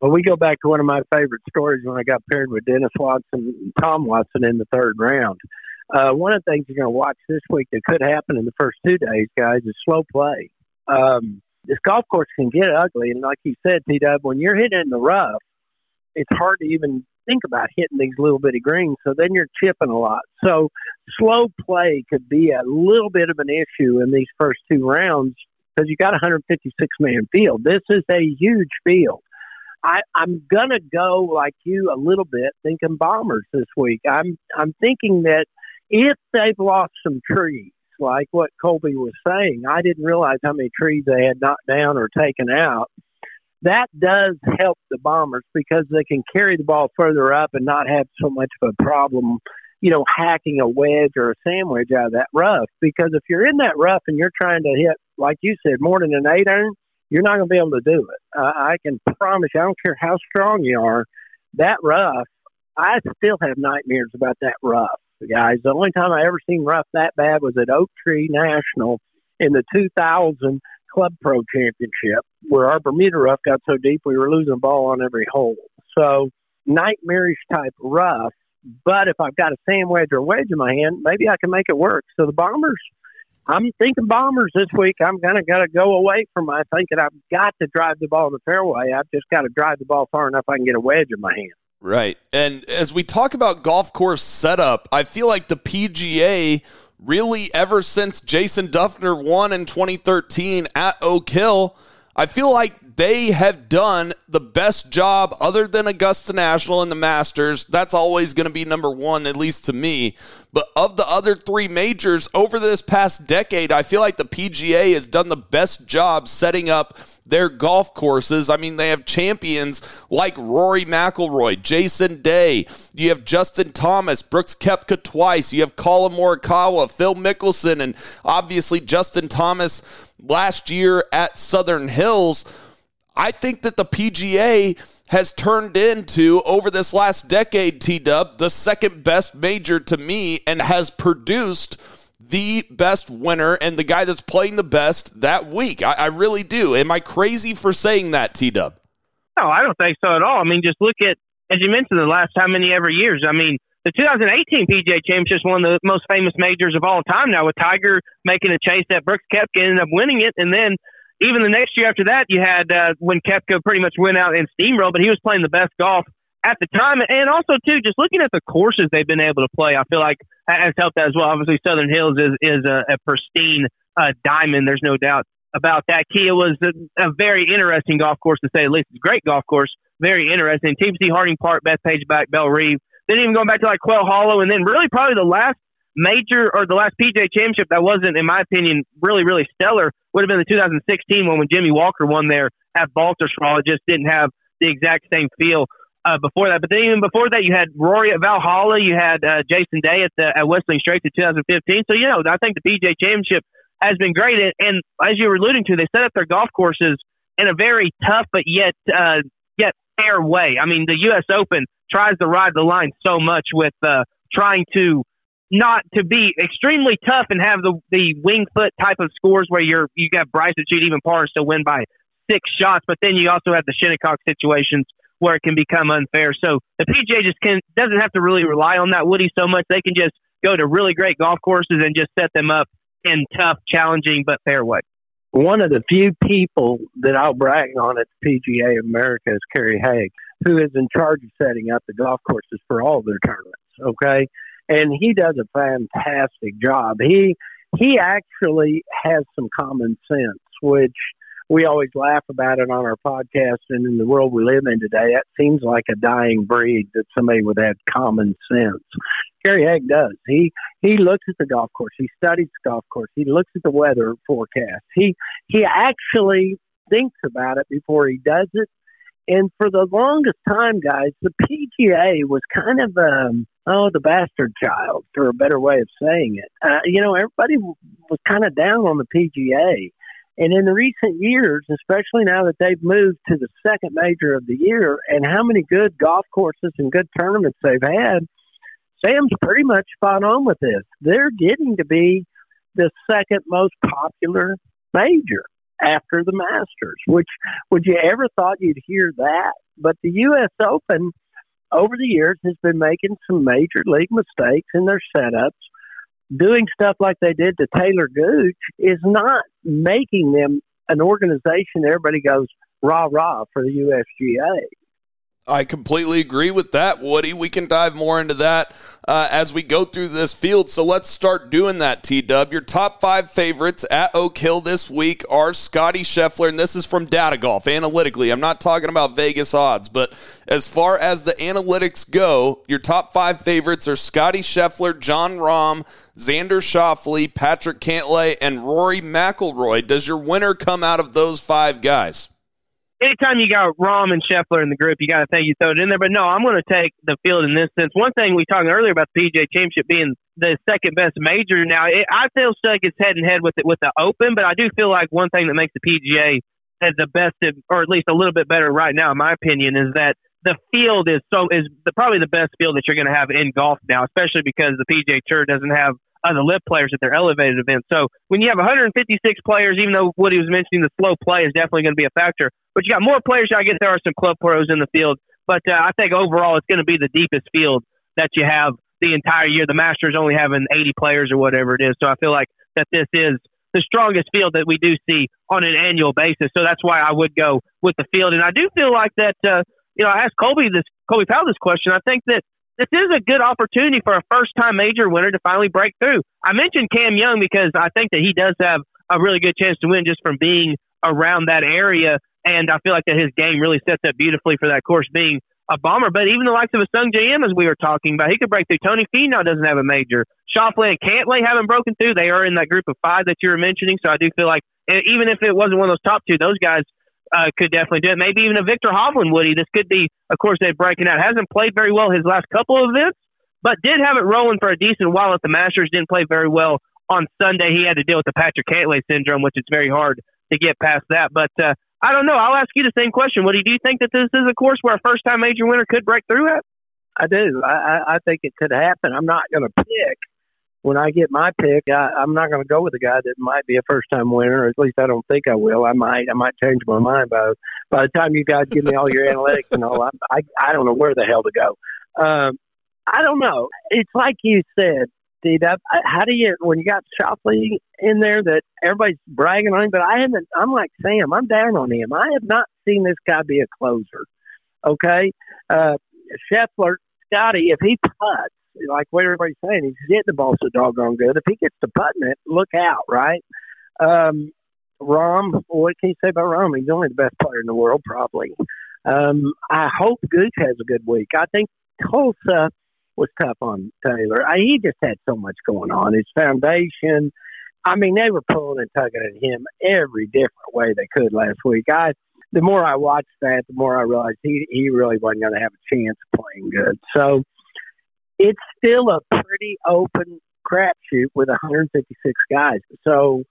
Well, we go back to one of my favorite stories when I got paired with Dennis Watson and Tom Watson in the third round. Uh, one of the things you're going to watch this week that could happen in the first two days, guys, is slow play. Um, this golf course can get ugly, and like you said, T Dub, when you're hitting in the rough, it's hard to even think about hitting these little bitty greens. So then you're chipping a lot. So slow play could be a little bit of an issue in these first two rounds because you got a 156 man field. This is a huge field. I, I'm gonna go like you a little bit, thinking bombers this week. I'm I'm thinking that if they've lost some trees, like what Colby was saying, I didn't realize how many trees they had knocked down or taken out that does help the Bombers because they can carry the ball further up and not have so much of a problem, you know, hacking a wedge or a sandwich out of that rough. Because if you're in that rough and you're trying to hit, like you said, more than an eight iron, you're not going to be able to do it. Uh, I can promise you, I don't care how strong you are, that rough, I still have nightmares about that rough, guys. The only time I ever seen rough that bad was at Oak Tree National in the 2000 Club Pro Championship, where our Bermuda rough got so deep we were losing ball on every hole. So nightmarish type rough. But if I've got a sand wedge or wedge in my hand, maybe I can make it work. So the Bombers, I'm thinking Bombers this week. I'm gonna gotta go away from my thinking I've got to drive the ball in the fairway. I've just got to drive the ball far enough I can get a wedge in my hand. Right. And as we talk about golf course setup, I feel like the PGA really ever since Jason Dufner won in 2013 at Oak Hill, I feel like they have done the best job other than Augusta National and the Masters. That's always going to be number one, at least to me. But of the other three majors over this past decade, I feel like the PGA has done the best job setting up their golf courses. I mean, they have champions like Rory McIlroy, Jason Day. You have Justin Thomas, Brooks Koepka twice. You have Collin Morikawa, Phil Mickelson, and obviously Justin Thomas last year at Southern Hills. I think that the PGA has turned into over this last decade, T Dub, the second best major to me and has produced the best winner and the guy that's playing the best that week. I, I really do. Am I crazy for saying that, T Dub? No, I don't think so at all. I mean, just look at, as you mentioned, the last how many ever years. I mean, the 2018 PGA Championship is one of the most famous majors of all time now, with Tiger making a chase at Brooks Koepka, ended up winning it, and then even the next year after that, you had uh, when Koepka pretty much went out and steamrolled, but he was playing the best golf at the time. And also, too, just looking at the courses they've been able to play, I feel like has helped that as well. Obviously, Southern Hills is, is a, a pristine uh, diamond. There's no doubt about that. Kiawah was a, a, very interesting golf course, to say the least. It's a great golf course, very interesting. TPC Harding Park, Bethpage Black, Reeve. Then even going back to like Quail Hollow, and then really probably the last major or the last PGA Championship that wasn't, in my opinion, really really stellar would have been the 2016 one when Jimmy Walker won there at Baltusrol. It just didn't have the exact same feel uh, before that. But then even before that, you had Rory at Valhalla, you had uh, Jason Day at the at Whistling Straits in 2015. So you know, I think the PGA Championship has been great. And, and as you were alluding to, they set up their golf courses in a very tough but yet uh, yet fair way. I mean, the U.S. Open tries to ride the line so much with uh, trying to not to be extremely tough and have the the Winged Foot type of scores where you're you got Bryson shoot even par and still win by six shots, but then you also have the Shinnecock situations where it can become unfair. So the PGA just can doesn't have to really rely on that Woody so much. They can just go to really great golf courses and just set them up in tough, challenging but fair way. One of the few people that I'll brag on at PGA America is Kerry Haigh, who is in charge of setting up the golf courses for all their tournaments. Okay, and he does a fantastic job. He he actually has some common sense, which we always laugh about it on our podcast and in the world we live in today. That seems like a dying breed that somebody would have common sense. Kerry Haigh does. He he looks at the golf course. He studies the golf course. He looks at the weather forecast. He he actually thinks about it before he does it. And for the longest time, guys, the PGA was kind of um, oh, the bastard child, for a better way of saying it. Uh, you know, everybody was kind of down on the PGA. And in the recent years, especially now that they've moved to the second major of the year and how many good golf courses and good tournaments they've had, Sam's pretty much spot on with this. They're getting to be the second most popular major after the Masters, which would you ever thought you'd hear that? But the U.S. Open – over the years has been making some major league mistakes in their setups. Doing stuff like they did to Taylor Gooch is not making them an organization. Everybody goes rah rah for the USGA. I completely agree with that, Woody. We can dive more into that uh, as we go through this field. So let's start doing that, T Dub. Your top five favorites at Oak Hill this week are Scottie Scheffler, and this is from Data Golf analytically. I'm not talking about Vegas odds, but as far as the analytics go, your top five favorites are Scottie Scheffler, Jon Rahm, Xander Schauffele, Patrick Cantlay, and Rory McIlroy. Does your winner come out of those five guys? Anytime you got Rahm and Scheffler in the group, you got to think you throw it in there. But no, I'm going to take the field in this sense. One thing we talked earlier about the PGA Championship being the second best major now, it, I feel like it's head and head with it with the Open, but I do feel like one thing that makes the PGA as the best, or at least a little bit better right now, in my opinion, is that the field is so is the, probably the best field that you're going to have in golf now, especially because the PGA Tour doesn't have other LIV players at their elevated events. So when you have 156 players, even though what he was mentioning, the slow play is definitely going to be a factor. But you got more players. I guess there are some club pros in the field, but uh, I think overall it's going to be the deepest field that you have the entire year. The Masters only having 80 players or whatever it is. So I feel like that this is the strongest field that we do see on an annual basis. So that's why I would go with the field. And I do feel like that. Uh, you know, I asked Colby this Colby Powell this question. I think that this is a good opportunity for a first time major winner to finally break through. I mentioned Cam Young because I think that he does have a really good chance to win just from being around that area. And I feel like that his game really sets up beautifully for that course being a bomber. But even the likes of a Sungjae Im, as we were talking about, he could break through. Tony Finau doesn't have a major. Schauffele and Cantlay haven't broken through. They are in that group of five that you were mentioning. So I do feel like even if it wasn't one of those top two, those guys uh, could definitely do it. Maybe even a Viktor Hovland, Woody. This could be, of course, they're breaking out. Hasn't played very well his last couple of events, but did have it rolling for a decent while at the Masters. Didn't play very well on Sunday. He had to deal with the Patrick Cantlay syndrome, which is very hard to get past that. But uh, I don't know. I'll ask you the same question, Woody. Do you think that this is a course where a first time major winner could break through at? I do. I, I think it could happen. I'm not going to pick when I get my pick, I, I'm not going to go with a guy that might be a first time winner. Or at least I don't think I will. I might. I might change my mind by by the time you guys give me all your analytics and all. I, I I don't know where the hell to go. Um, I don't know. It's like you said, Steve. How do you when you got Schauffele in there that everybody's bragging on him? But I haven't. I'm like Sam. I'm down on him. I have not seen this guy be a closer. Okay, uh, Scheffler, Scottie. If he puts like what everybody's saying, he's hitting the ball so doggone good. If he gets to putting it, look out, right? Um, Rahm, what can you say about Rahm? He's only the best player in the world, probably. Um, I hope Gooch has a good week. I think Tulsa was tough on Taylor. I, he just had so much going on. His foundation. I mean, they were pulling and tugging at him every different way they could last week. I, the more I watched that, the more I realized he he really wasn't going to have a chance of playing good. So it's still a pretty open crapshoot with 156 guys. So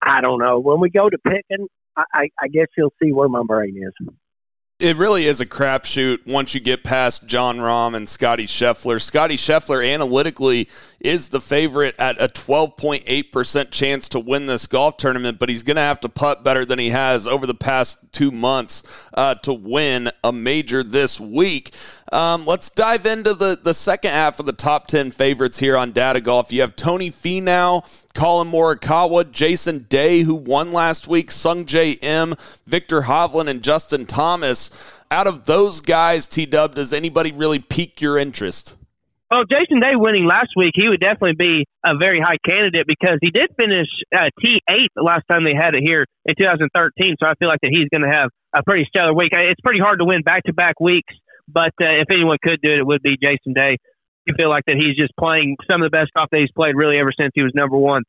I don't know. When we go to picking, I, I guess you'll see where my brain is it really is a crapshoot once you get past Jon Rahm and Scottie Scheffler. Scottie Scheffler analytically is the favorite at a 12.8% chance to win this golf tournament, but he's going to have to putt better than he has over the past two months uh, to win a major this week. Um, let's dive into the, the second half of the top 10 favorites here on Data Golf. You have Tony Finau, Collin Morikawa, Jason Day, who won last week, Sungjae Im, Viktor Hovland, and Justin Thomas. Out of those guys, T Dub, does anybody really pique your interest? Well, Jason Day winning last week, he would definitely be a very high candidate because he did finish uh, T8 the last time they had it here in 2013. So I feel like that he's going to have a pretty stellar week. It's pretty hard to win back to back weeks, but uh, if anyone could do it, it would be Jason Day. You feel like that he's just playing some of the best golf that he's played really ever since he was number one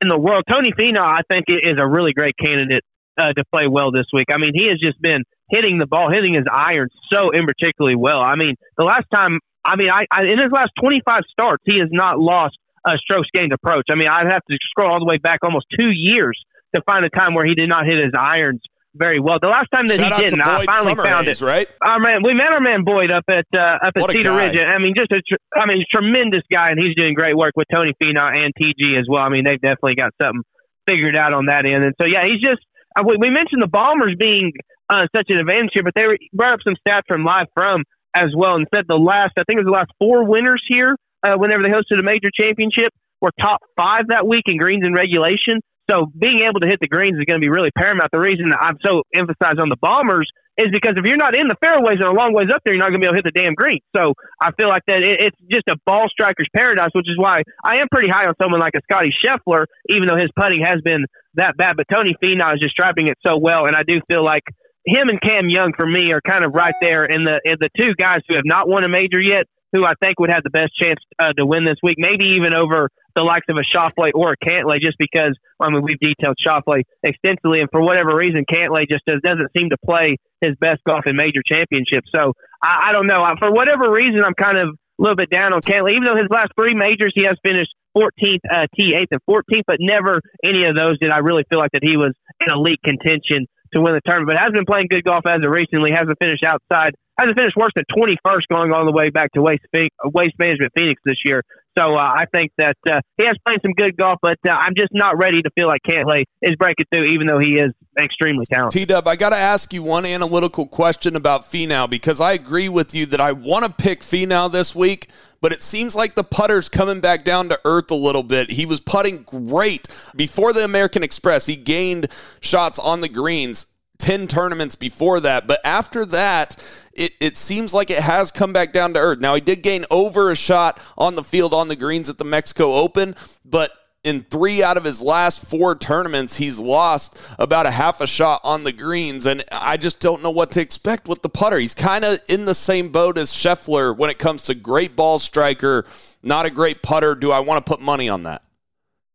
in the world. Tony Finau, I think, is a really great candidate uh, to play well this week. I mean, he has just been hitting the ball, hitting his irons so in particularly well. I mean, the last time, I mean, I, I in his last 25 starts, he has not lost a strokes gained approach. I mean, I'd have to scroll all the way back almost two years to find a time where he did not hit his irons very well. The last time that Shout he didn't, I finally found it. Right? Our man, we met our man Boyd up at uh, up at Cedar Ridge. I mean, just a, tr- I mean, tremendous guy, and he's doing great work with Tony Finau and TG as well. I mean, they've definitely got something figured out on that end. And so, yeah, he's just. We, we mentioned the Bombers being uh, such an advantage here, but they brought up some stats from live from as well and said the last, I think it was the last four winners here, uh, whenever they hosted a major championship, were top five that week in greens and regulation. So being able to hit the greens is going to be really paramount. The reason I'm so emphasized on the bombers is because if you're not in the fairways or a long ways up there, you're not going to be able to hit the damn green. So I feel like that it, it's just a ball striker's paradise, which is why I am pretty high on someone like a Scottie Scheffler, even though his putting has been that bad. But Tony Finau is just driving it so well, and I do feel like him and Cam Young for me are kind of right there in the in the two guys who have not won a major yet, who I think would have the best chance uh, to win this week, maybe even over the likes of a Schauffele or a Cantlay, just because I mean we've detailed Schauffele extensively, and for whatever reason, Cantlay just does, doesn't seem to play his best golf in major championships. So I, I don't know. I, for whatever reason, I'm kind of a little bit down on Cantlay, even though his last three majors he has finished 14th, uh, T8th, and 14th, but never any of those did I really feel like that he was in elite contention to win the tournament. But has been playing good golf as of recently. Hasn't finished outside. Hasn't finished worse than 21st going all the way back to Waste, Waste Management Phoenix this year. So uh, I think that uh, he has played some good golf, but uh, I'm just not ready to feel like Cantlay is breaking through, even though he is extremely talented. T Dub, I got to ask you one analytical question about Finau because I agree with you that I want to pick Finau this week, but it seems like the putter's coming back down to earth a little bit. He was putting great before the American Express. He gained shots on the greens 10 tournaments before that. But after that, it, it seems like it has come back down to earth. Now, he did gain over a shot on the field on the greens at the Mexico Open, but in three out of his last four tournaments, he's lost about a half a shot on the greens, and I just don't know what to expect with the putter. He's kind of in the same boat as Scheffler when it comes to great ball striker, not a great putter. Do I want to put money on that?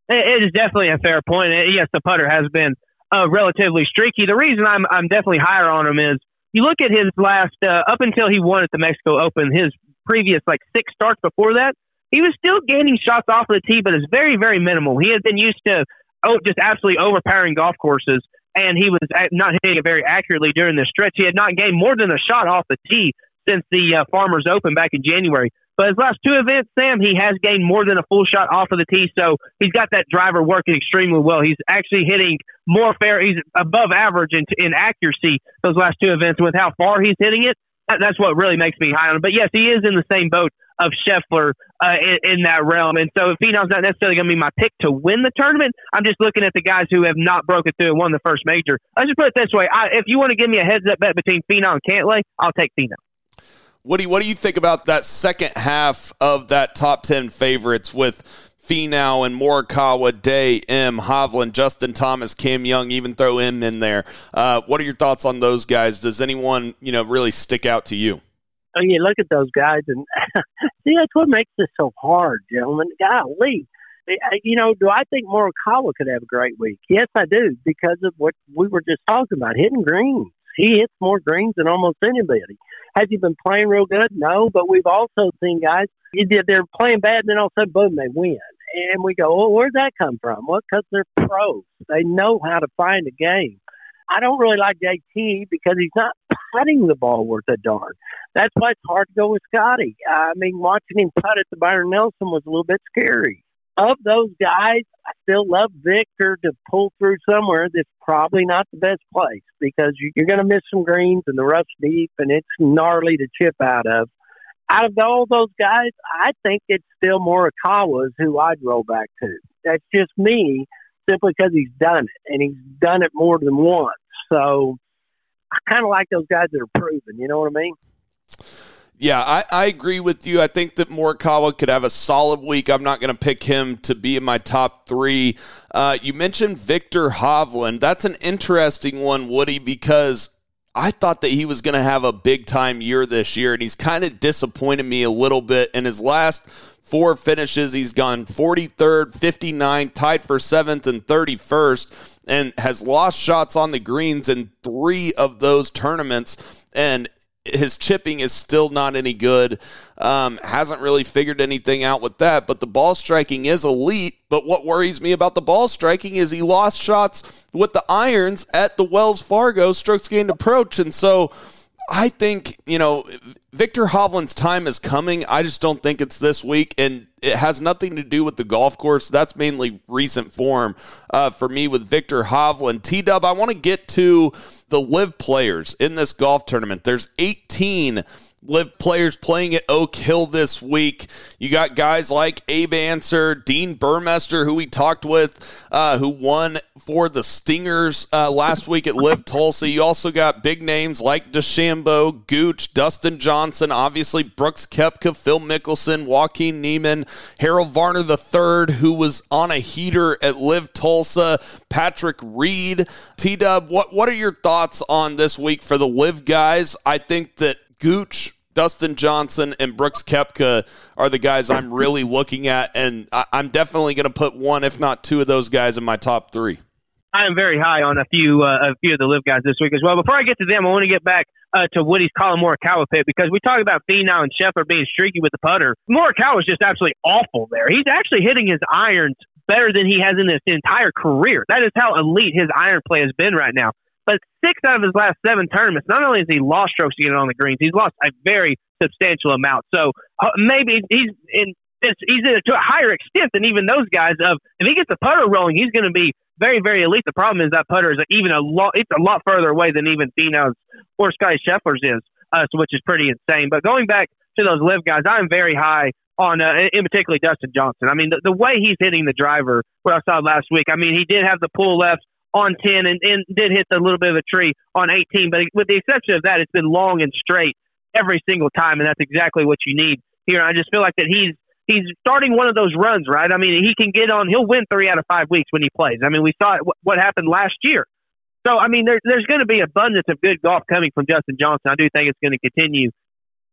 It is definitely a fair point. Yes, the putter has been uh, relatively streaky. The reason I'm I'm definitely higher on him is you look at his last uh, up until he won at the Mexico Open, his previous like six starts before that, he was still gaining shots off of the tee, but it's very very minimal. He had been used to oh just absolutely overpowering golf courses, and he was not hitting it very accurately during the stretch. He had not gained more than a shot off the tee since the uh, Farmers Open back in January. But his last two events, Sam, he has gained more than a full shot off of the tee, so he's got that driver working extremely well. He's actually hitting more fair. He's above average in, in accuracy those last two events with how far he's hitting it. That, that's what really makes me high on him. But yes, he is in the same boat of Scheffler uh, in, in, that realm. And so Finau's not necessarily going to be my pick to win the tournament, I'm just looking at the guys who have not broken through and won the first major. Let's just put it this way: I, if you want to give me a heads up bet between Finau and Cantlay, I'll take Finau. What do you, what do you think about that second half of that top ten favorites with Finau and Morikawa, Day, Im, Hovland, Justin Thomas, Cam Young, even throw him in there. Uh, what are your thoughts on those guys? Does anyone you know really stick out to you? Oh, you look at those guys, and see that's what makes this so hard, gentlemen. Golly, you know, do I think Morikawa could have a great week? Yes, I do, because of what we were just talking about, hitting greens. He hits more greens than almost anybody. Has he been playing real good? No, but we've also seen guys, they're playing bad, and then all of a sudden, boom, they win. And we go, well, where'd that come from? Well, because they're pros. They know how to find a game. I don't really like JT because he's not putting the ball worth a darn. That's why it's hard to go with Scottie. I mean, watching him putt at the Byron Nelson was a little bit scary of those guys, I still love Viktor to pull through somewhere that's probably not the best place because you're going to miss some greens and the rough's deep and it's gnarly to chip out of. Out of all those guys, I think it's still Morikawa's who I'd roll back to. That's just me, simply because he's done it and he's done it more than once. So I kind of like those guys that are proven. You know what I mean? Yeah, I, I agree with you. I think that Morikawa could have a solid week. I'm not going to pick him to be in my top three. Uh, you mentioned Viktor Hovland. That's an interesting one, Woody, because I thought that he was going to have a big time year this year, and he's kind of disappointed me a little bit. In his last four finishes, he's gone 43rd, 59th, tied for seventh and 31st, and has lost shots on the greens in three of those tournaments. And his chipping is still not any good. Um, hasn't really figured anything out with that, but the ball striking is elite. But what worries me about the ball striking is he lost shots with the irons at the Wells Fargo strokes gained approach. And so I think, you know, Viktor Hovland's time is coming. I just don't think it's this week. And it has nothing to do with the golf course. That's mainly recent form uh, for me with Viktor Hovland. T Dub, I want to get to the LIV players in this golf tournament. There's 18 LIV players playing at Oak Hill this week. You got guys like Abe Ancer, Dean Burmester, who we talked with, uh, who won for the Stingers uh, last week at LIV Tulsa. You also got big names like DeChambeau, Gooch, Dustin Johnson, obviously Brooks Koepka, Phil Mickelson, Joaquin Niemann, Harold Varner III, who was on a heater at LIV Tulsa, Patrick Reed. T Dub, what, what are your thoughts on this week for the LIV guys? I think that Gooch, Dustin Johnson, and Brooks Koepka are the guys I'm really looking at, and I- I'm definitely going to put one, if not two, of those guys in my top three. I am very high on a few uh, a few of the LIV guys this week as well. Before I get to them, I want to get back uh, to Woody's Collin Morikawa pick because we talk about Finau and Scheffler being streaky with the putter. Morikawa is just absolutely awful there. He's actually hitting his irons better than he has in his entire career. That is how elite his iron play has been right now. But six out of his last seven tournaments, not only has he lost strokes to get on the greens, he's lost a very substantial amount. So uh, maybe he's in he's in it to a higher extent than even those guys. Of if he gets the putter rolling, he's going to be very very elite. The problem is that putter is even a lot. It's a lot further away than even Finau's or Scottie Scheffler's is, uh, which is pretty insane. But going back to those live guys, I'm very high on, uh, in particularly Dustin Johnson. I mean, the, the way he's hitting the driver, what I saw last week. I mean, he did have the pull left on 10 and, and did hit a little bit of a tree on 18, but with the exception of that, it's been long and straight every single time, and that's exactly what you need here. I just feel like that he's he's starting one of those runs, right? I mean, he can get on. He'll win three out of five weeks when he plays. I mean, we saw what happened last year. So, I mean, there, there's going to be abundance of good golf coming from Dustin Johnson. I do think it's going to continue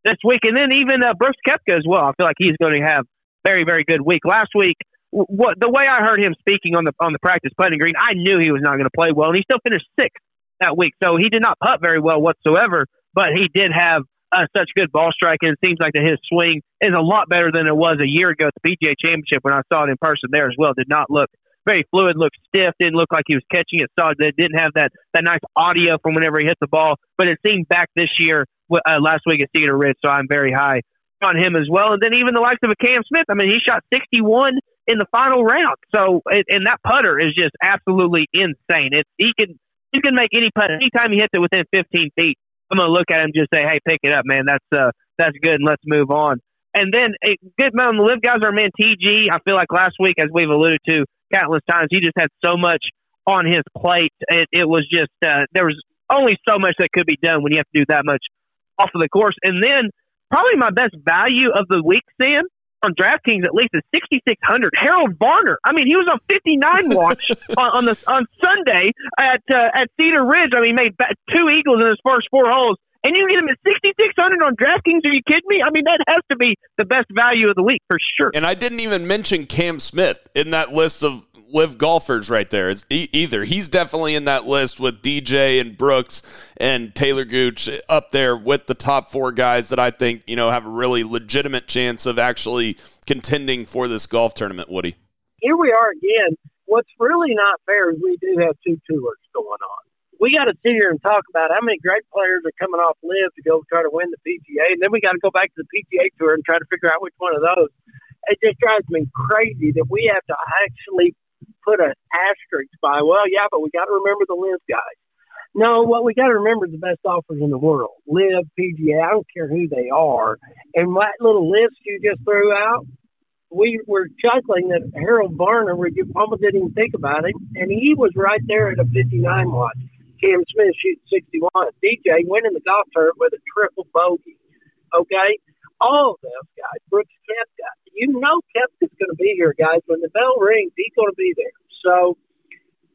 this week, and then even uh, Brooks Koepka as well. I feel like he's going to have very, very good week. Last week, what the way I heard him speaking on the on the practice putting green, I knew he was not going to play well, and he still finished sixth that week. So he did not putt very well whatsoever, but he did have uh, such good ball striking. It seems like that his swing is a lot better than it was a year ago at the PGA Championship when I saw it in person there as well. Did not look very fluid, looked stiff, didn't look like he was catching it solid. It didn't have that that nice audio from whenever he hit the ball, but it seemed back this year uh, last week at Cedar Ridge. So I'm very high on him as well. And then even the likes of a Cam Smith. I mean, he shot 61 in the final round. So and that putter is just absolutely insane. It's he can he can make any putt anytime he hits it within 15 feet. I'm gonna look at him and just say, "Hey, pick it up, man. That's uh, that's good, and let's move on." And then a good of the LIV guys are man TG. I feel like last week, as we've alluded to countless times, he just had so much on his plate. It, it was just uh, there was only so much that could be done when you have to do that much off of the course. And then probably my best value of the week, Sam, on DraftKings at least is 6600. Harold Varner. I mean, he was on 59 watch on, on the on Sunday at uh, at Cedar Ridge. I mean, made two eagles in his first four holes. And you get him at 6600 on DraftKings? Are you kidding me? I mean, that has to be the best value of the week for sure. And I didn't even mention Cam Smith in that list of LIV golfers right there either. He's definitely in that list with DJ and Brooks and Taylor Gooch up there with the top four guys that I think, you know, have a really legitimate chance of actually contending for this golf tournament, Woody. Here we are again. What's really not fair is we do have two tours going on. We got to sit here and talk about how many great players are coming off LIV to go try to win the PGA, and then we got to go back to the PGA tour and try to figure out which one of those. It just drives me crazy that we have to actually put an asterisk by, well, yeah, but we got to remember the LIV guys. No, what we got to remember is the best offers in the world. LIV, PGA, I don't care who they are. And that little list you just threw out, we were chuckling that Harold Varner, we almost didn't even think about it, and he was right there at a 59 watch. Cam Smith shooting 61. DJ winning the golf tournament with a triple bogey. Okay? All those guys. Brooks Koepka. You know Koepka's going to be here, guys. When the bell rings, he's going to be there. So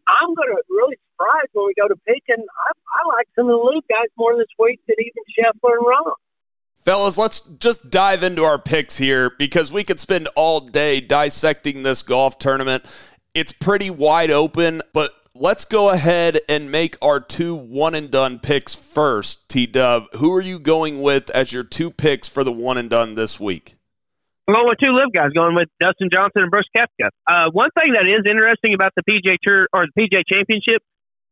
I'm going to really surprise when we go to picking. I, I like some of the Luke guys more this week than even Scheffler and Rahm. Fellas, let's just dive into our picks here because we could spend all day dissecting this golf tournament. It's pretty wide open, but let's go ahead and make our two one and done picks first. T Dub, who are you going with as your two picks for the one and done this week? I'm going with two LIV guys, going with Dustin Johnson and Brooks Koepka. Uh, one thing that is interesting about the PJ Tour or the PJ Championship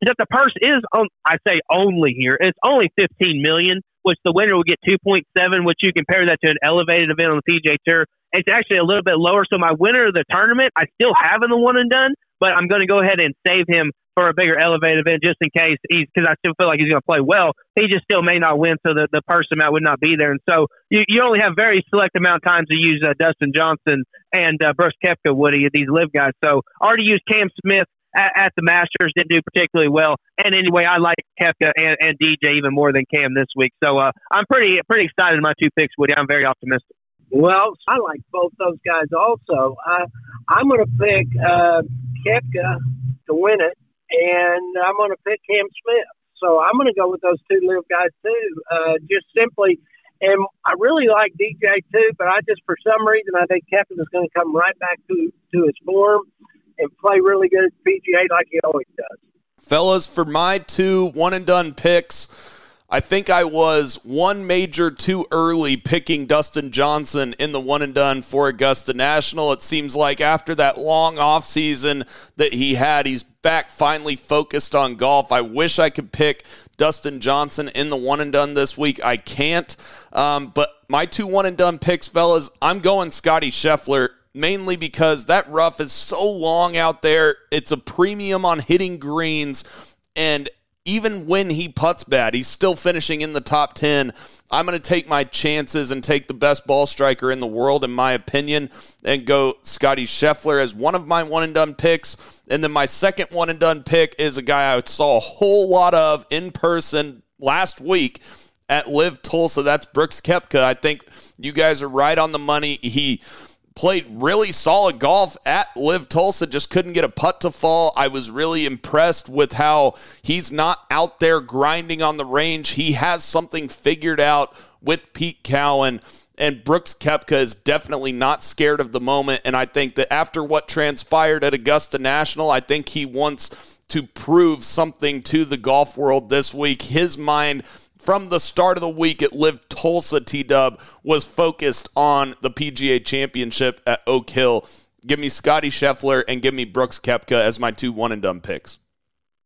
is that the purse is on. I say only here. It's only 15 million, which the winner will get 2.7, which you compare that to an elevated event on the PJ Tour. It's actually a little bit lower. So my winner of the tournament, I still have in the one and done, but I'm going to go ahead and save him for a bigger elevated event just in case he's because I still feel like he's going to play well. He just still may not win, so the the purse amount would not be there. And so you, you only have very select amount of times to use uh, Dustin Johnson and uh, Brooks Koepka, Woody, these LIV guys. So already used Cam Smith at, at, the Masters, didn't do particularly well. And anyway, I like Koepka and, and DJ even more than Cam this week. So uh, I'm pretty pretty excited in my two picks, Woody. I'm very optimistic. Well, I like both those guys also. I, I'm going to pick uh, Koepka to win it, and I'm going to pick Cam Smith. So I'm going to go with those two LIV guys too, uh, just simply. And I really like DJ too, but I just for some reason I think Koepka is going to come right back to to his form and play really good at PGA like he always does. Fellas, for my two one and done picks. I think I was one major too early picking Dustin Johnson in the one and done for Augusta National. It seems like after that long offseason that he had, he's back finally focused on golf. I wish I could pick Dustin Johnson in the one and done this week. I can't. Um, but my two one and done picks, fellas, I'm going Scottie Scheffler mainly because that rough is so long out there. It's a premium on hitting greens. And even when he puts bad, he's still finishing in the top 10. I'm going to take my chances and take the best ball striker in the world, in my opinion, and go Scottie Scheffler as one of my one and done picks. And then my second one and done pick is a guy I saw a whole lot of in person last week at LIV Tulsa. That's Brooks Koepka. I think you guys are right on the money. He played really solid golf at LIV Tulsa, just couldn't get a putt to fall. I was really impressed with how he's not out there grinding on the range. He has something figured out with Pete Cowan. And Brooks Koepka is definitely not scared of the moment. And I think that after what transpired at Augusta National, I think he wants to prove something to the golf world this week. His mind from the start of the week at LIV Tulsa T Dub was focused on the PGA Championship at Oak Hill. Give me Scottie Scheffler and give me Brooks Koepka as my two one and done picks.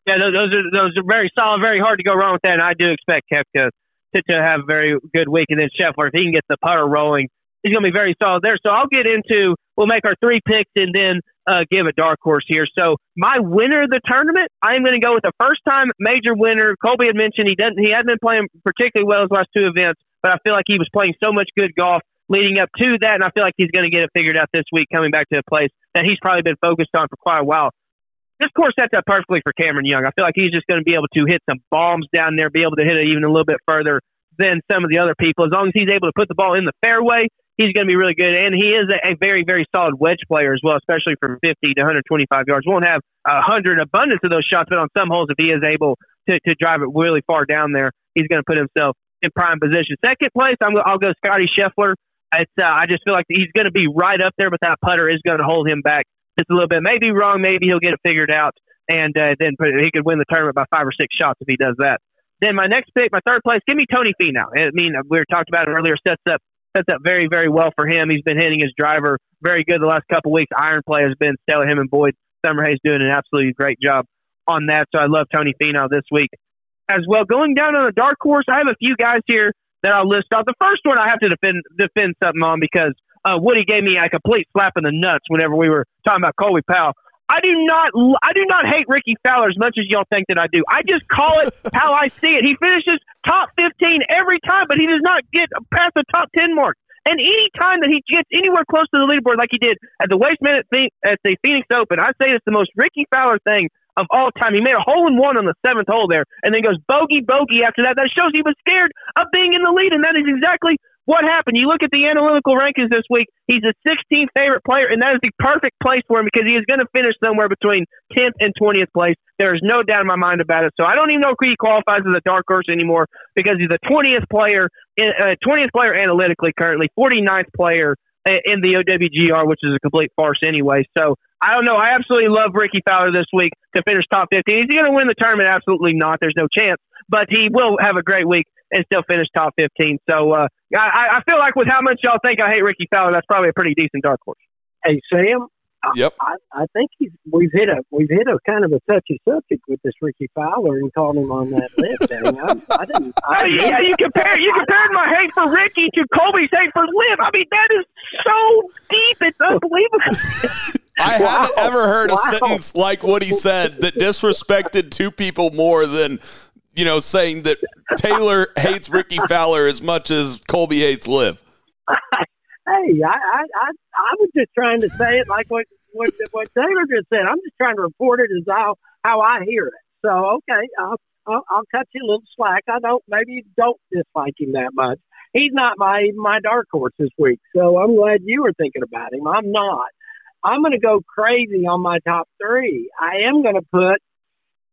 Yeah, those are those are very solid, very hard to go wrong with that. And I do expect Koepka to, to have a very good week, and then Scheffler, if he can get the putter rolling, he's going to be very solid there. So I'll get into we'll make our three picks and then uh, give a dark horse here. So my winner of the tournament, I am going to go with the first time major winner. Colby had mentioned he doesn't he hadn't been playing particularly well his last two events, but I feel like he was playing so much good golf leading up to that, and I feel like he's going to get it figured out this week, coming back to a place that he's probably been focused on for quite a while. This course sets up perfectly for Cameron Young. I feel like he's just going to be able to hit some bombs down there, be able to hit it even a little bit further than some of the other people. As long as he's able to put the ball in the fairway, he's going to be really good. And he is a, a, very, very solid wedge player as well, especially from 50 to 125 yards. Won't have a hundred abundance of those shots, but on some holes, if he is able to, to drive it really far down there, he's going to put himself in prime position. Second place, I'm, I'll go Scottie Scheffler. It's, uh, I just feel like he's going to be right up there, but that putter is going to hold him back just a little bit. Maybe wrong, maybe he'll get it figured out, and uh, then put, he could win the tournament by five or six shots if he does that. Then my next pick, my third place, give me Tony Finau. I mean, we were talked about earlier, sets up sets up very, very well for him. He's been hitting his driver very good the last couple weeks. Iron play has been stellar. Him and Boyd Summerhays doing an absolutely great job on that. So I love Tony Finau this week as well. Going down on the dark horse, I have a few guys here that I'll list off. The first one I have to defend defend something on because uh, Woody gave me a complete slap in the nuts whenever we were talking about Colby Powell. I do not I do not hate Rickie Fowler as much as y'all think that I do. I just call it how I see it. He finishes top 15 every time, but he does not get past the top 10 mark. And any time that he gets anywhere close to the leaderboard, like he did at the Waste Minute at the Phoenix Open, I say it's the most Rickie Fowler thing of all time. He made a hole in one on the seventh hole there, and then goes bogey bogey after that. That shows he was scared of being in the lead, and that is exactly what happened? You look at the analytical rankings this week, he's a 16th favorite player, and that is the perfect place for him because he is going to finish somewhere between 10th and 20th place. There is no doubt in my mind about it. So I don't even know if he qualifies as a dark horse anymore because he's the 20th player, uh, 20th player analytically currently, 49th player in the OWGR, which is a complete farce anyway. So I don't know. I absolutely love Rickie Fowler this week to finish top 15. Is he going to win the tournament? Absolutely not. There's no chance. But he will have a great week and still finish top 15. So uh, I, I feel like with how much y'all think I hate Rickie Fowler, that's probably a pretty decent dark horse. Hey Sam. Yep. I, I think he's, we've hit a we've hit a kind of a touchy subject with this Rickie Fowler and called him on that list. I, I didn't. I oh, yeah, you compare you compared my hate for Rickie to Colby's hate for Liv. I mean that is so deep. It's unbelievable. I haven't ever heard a sentence like what he said that disrespected two people more than you know saying that Taylor hates Rickie Fowler as much as Colby hates Liv. Hey, I, I, I, I was just trying to say it like what, what, what Taylor just said. I'm just trying to report it as how, how I hear it. So, okay, I'll, I'll, I'll cut you a little slack. I don't, maybe you don't dislike him that much. He's not my, my dark horse this week. So I'm glad you were thinking about him. I'm not. I'm going to go crazy on my top three. I am going to put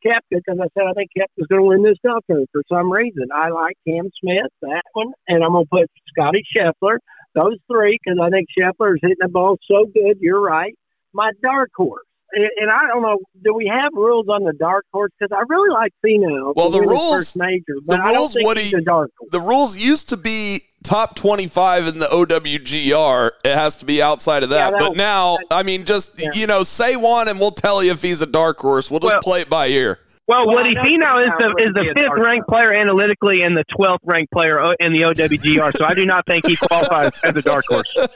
Koepka because I said I think Koepka's going to win this tournament for some reason. I like Cam Smith, that one, and I'm going to put Scottie Scheffler. Those three because I think Scheffler is hitting the ball so good. You're right. My dark horse, and, I don't know, do we have rules on the dark horse? Because I really like Finau. Well, the rules- major, but the I don't rules think what he- a dark horse. The rules used to be top 25 in the OWGR. It has to be outside of that. Yeah, that but was- now, I mean, just, Yeah. you know, say one and we'll tell you if he's a dark horse. We'll just Well- play it by ear. Well, Well, Woody I know Finau is the is the fifth ranked player analytically and the twelfth ranked player uh, in the OWGR. so I do not think he qualifies as a dark horse.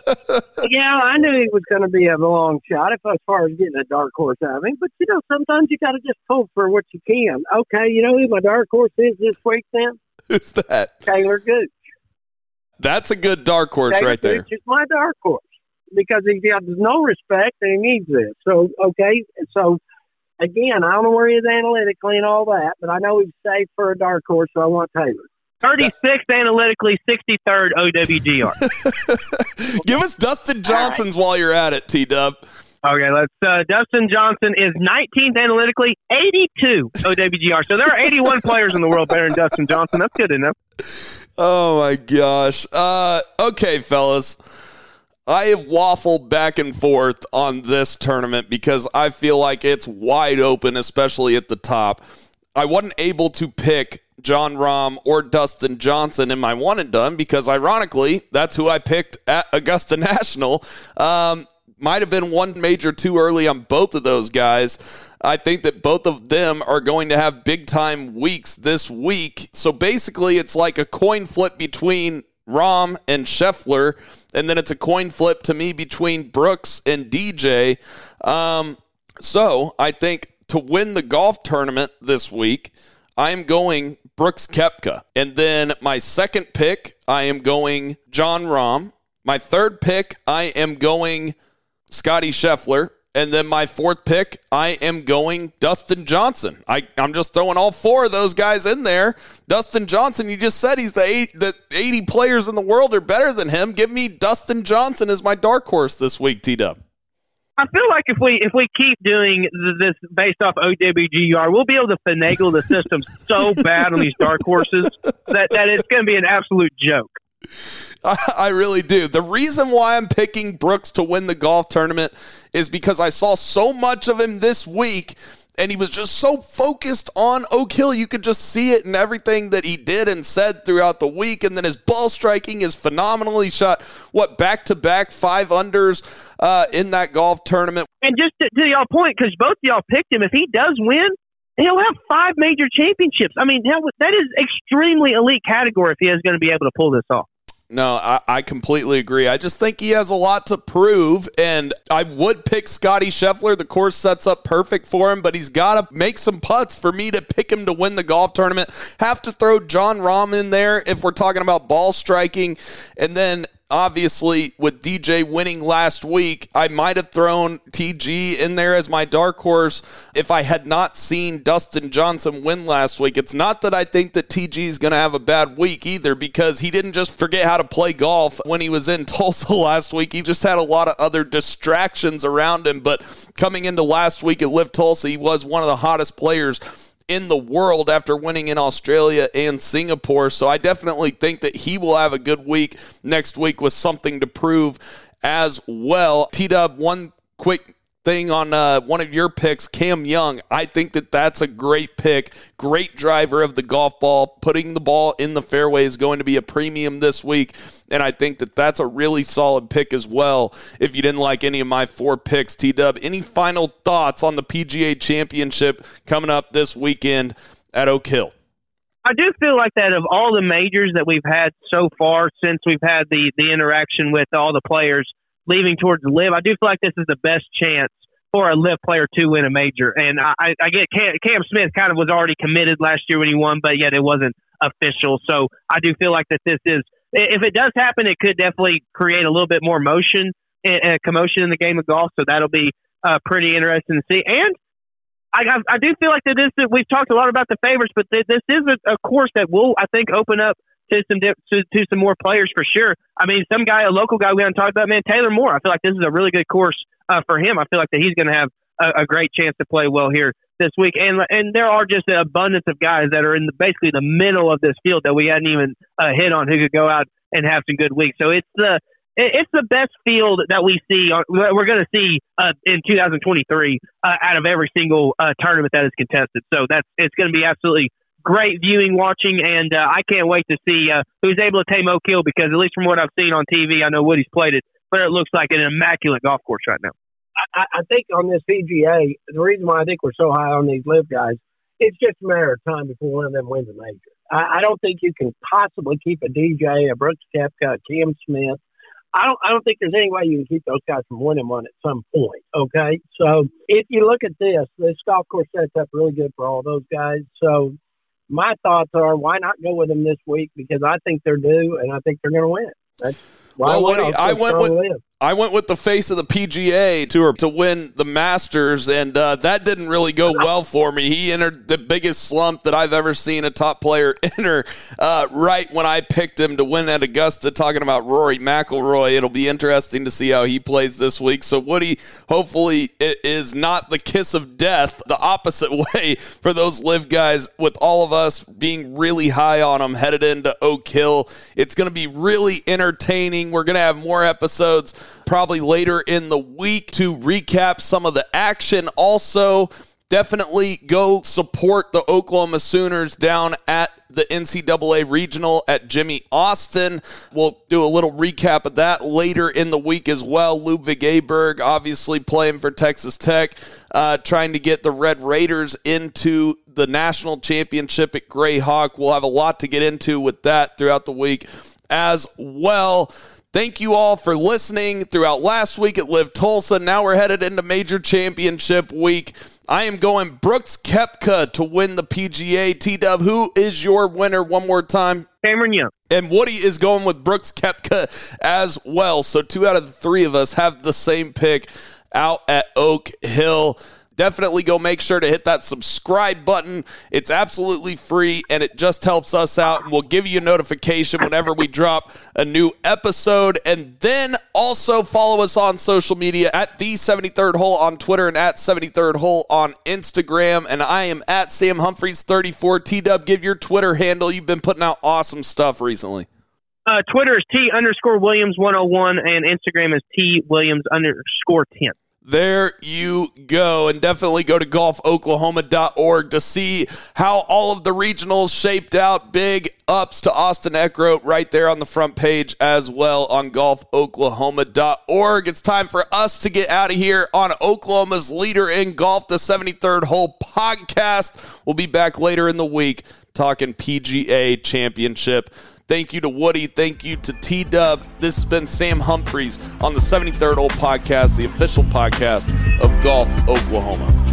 Yeah, I knew he was going to be a long shot if as far as getting a dark horse out of him. But you know, sometimes you got to just hope for what you can. Okay, you know who my dark horse is this week? Then Who's that? Taylor Gooch. That's a good dark horse Taylor right there. Gooch is my dark horse because he got no respect and he needs this. So okay, so again, I don't know where he is analytically and all that, but I know he's safe for a dark horse, so I want Taylor. Thirty sixth analytically, sixty third OWGR. Give us Dustin Johnson's while you're at it, T Dub. Okay, let's. Uh, Dustin Johnson is 19th analytically, 82 OWGR. So there are 81 players in the world better than Dustin Johnson. That's good enough. Oh my gosh. Uh, okay, fellas. I have waffled back and forth on this tournament because I feel like it's wide open, especially at the top. I wasn't able to pick Jon Rahm or Dustin Johnson in my one and done because, ironically, that's who I picked at Augusta National. Um, might have been one major too early on both of those guys. I think that both of them are going to have big time weeks this week. So basically, it's like a coin flip between Rahm and Scheffler, and then it's a coin flip to me between Brooks and DJ. Um, so I think to win the golf tournament this week, I am going Brooks Koepka. And then my second pick, I am going Jon Rahm. My third pick, I am going Scottie Scheffler. And then my fourth pick, I am going Dustin Johnson. I, I'm just throwing all four of those guys in there. Dustin Johnson, you just said he's the the 80 players in the world are better than him. Give me Dustin Johnson as my dark horse this week, T Dub. I feel like if we if we keep doing this based off OWGR, we'll be able to finagle the system so bad on these dark horses that, that it's going to be an absolute joke. I, really do. The reason why I'm picking Brooks to win the golf tournament is because I saw so much of him this week and he was just so focused on Oak Hill. You could just see it in everything that he did and said throughout the week. And then his ball striking is phenomenal. He shot, what, back to back five unders uh, in that golf tournament. And just to, to y'all point, because both y'all picked him, if he does win, he'll have five major championships. I mean, that is extremely elite category if he is going to be able to pull this off. No, I, I completely agree. I just think he has a lot to prove, and I would pick Scottie Scheffler. The course sets up perfect for him, but he's got to make some putts for me to pick him to win the golf tournament. Have to throw Jon Rahm in there if we're talking about ball striking, and then obviously with DJ winning last week, I might have thrown TG in there as my dark horse if I had not seen Dustin Johnson win last week. It's not that I think that TG is going to have a bad week either because he didn't just forget how to play golf when he was in Tulsa last week. He just had a lot of other distractions around him, but coming into last week at LIV Tulsa, he was one of the hottest players in the world after winning in Australia and Singapore. So I definitely think that he will have a good week next week with something to prove as well. T Dub, one quick thing on uh, one of your picks, Cam Young. I think that that's a great pick. Great driver of the golf ball. Putting the ball in the fairway is going to be a premium this week. And I think that that's a really solid pick as well. If you didn't like any of my four picks, T Dub, any final thoughts on the PGA Championship coming up this weekend at Oak Hill? I do feel like that of all the majors that we've had so far since we've had the, the interaction with all the players leaving towards LIV, I do feel like this is the best chance for a LIV player to win a major. And I, I get Cam, Cam Smith kind of was already committed last year when he won, but yet it wasn't official. So I do feel like that this is, if it does happen, it could definitely create a little bit more motion and commotion in the game of golf. So that'll be uh, pretty interesting to see. And I, I, I do feel like that this we've talked a lot about the favorites, but this is a, a course that will I think open up to some to, to some more players for sure. I mean, some guy, a local guy we haven't talked about, man, Taylor Moore. I feel like this is a really good course uh, for him. I feel like that he's going to have a, a, great chance to play well here this week. And and there are just an abundance of guys that are in the, basically the middle of this field that we hadn't even uh, hit on who could go out and have some good weeks. So it's the it's the best field that we see. We're going to see uh, in 2023 uh, out of every single uh, tournament that is contested. So that's it's going to be absolutely great viewing, watching, and uh, I can't wait to see uh, who's able to tame Oak Hill because at least from what I've seen on TV, I know Woody's played it, but it looks like an immaculate golf course right now. I, I think on this PGA, the reason why I think we're so high on these LIV guys, it's just a matter of time before one of them wins a major. I, I don't think you can possibly keep a DJ, a Brooks Koepka, a Cam Smith, I don't I don't think there's any way you can keep those guys from winning one at some point. Okay, so if you look at this, this golf course sets up really good for all those guys. So my thoughts are, why not go with them this week? Because I think they're due, and I think they're going to win. That's why well, I went with I went with the face of the PGA tour to win the Masters, and uh, that didn't really go well for me. He entered the biggest slump that I've ever seen a top player enter uh, right when I picked him to win at Augusta. Talking about Rory McIlroy, it'll be interesting to see how he plays this week. So Woody, hopefully, it is not the kiss of death, the opposite way for those LIV guys. With all of us being really high on them headed into Oak Hill, it's going to be really entertaining. We're going to have more episodes probably later in the week to recap some of the action. Also, definitely go support the Oklahoma Sooners down at the NCAA regional at Jimmie Austin. We'll do a little recap of that later in the week as well. Ludvig Aberg, obviously playing for Texas Tech, uh, trying to get the Red Raiders into the national championship at Grayhawk. We'll have a lot to get into with that throughout the week as well. Thank you all for listening throughout last week at LIV Tulsa. Now we're headed into Major Championship Week. I am going Brooks Koepka to win the PGA. T Dub, who is your winner one more time? Cameron Young. And Woody is going with Brooks Koepka as well. So two out of the three of us have the same pick out at Oak Hill definitely go make sure to hit that subscribe button. It's absolutely free and it just helps us out. And we'll give you a notification whenever we drop a new episode. And then also follow us on social media at the 73rd hole on Twitter and at 73rd hole on Instagram. And I am at Sam Humphreys 34. T Dub, give your Twitter handle. You've been putting out awesome stuff recently. Uh, Twitter is T underscore Williams 101 and Instagram is T Williams underscore 10. There you go. And definitely go to golfoklahoma.org to see how all of the regionals shaped out. Big ups to Austin Eckroat right there on the front page as well on golfoklahoma.org. It's time for us to get out of here on Oklahoma's Leader in Golf, the 73rd Hole podcast. We'll be back later in the week talking PGA Championship. Thank you to Woody. Thank you to T Dub. This has been Sam Humphreys on the 73rd Hole Podcast, the official podcast of Golf Oklahoma.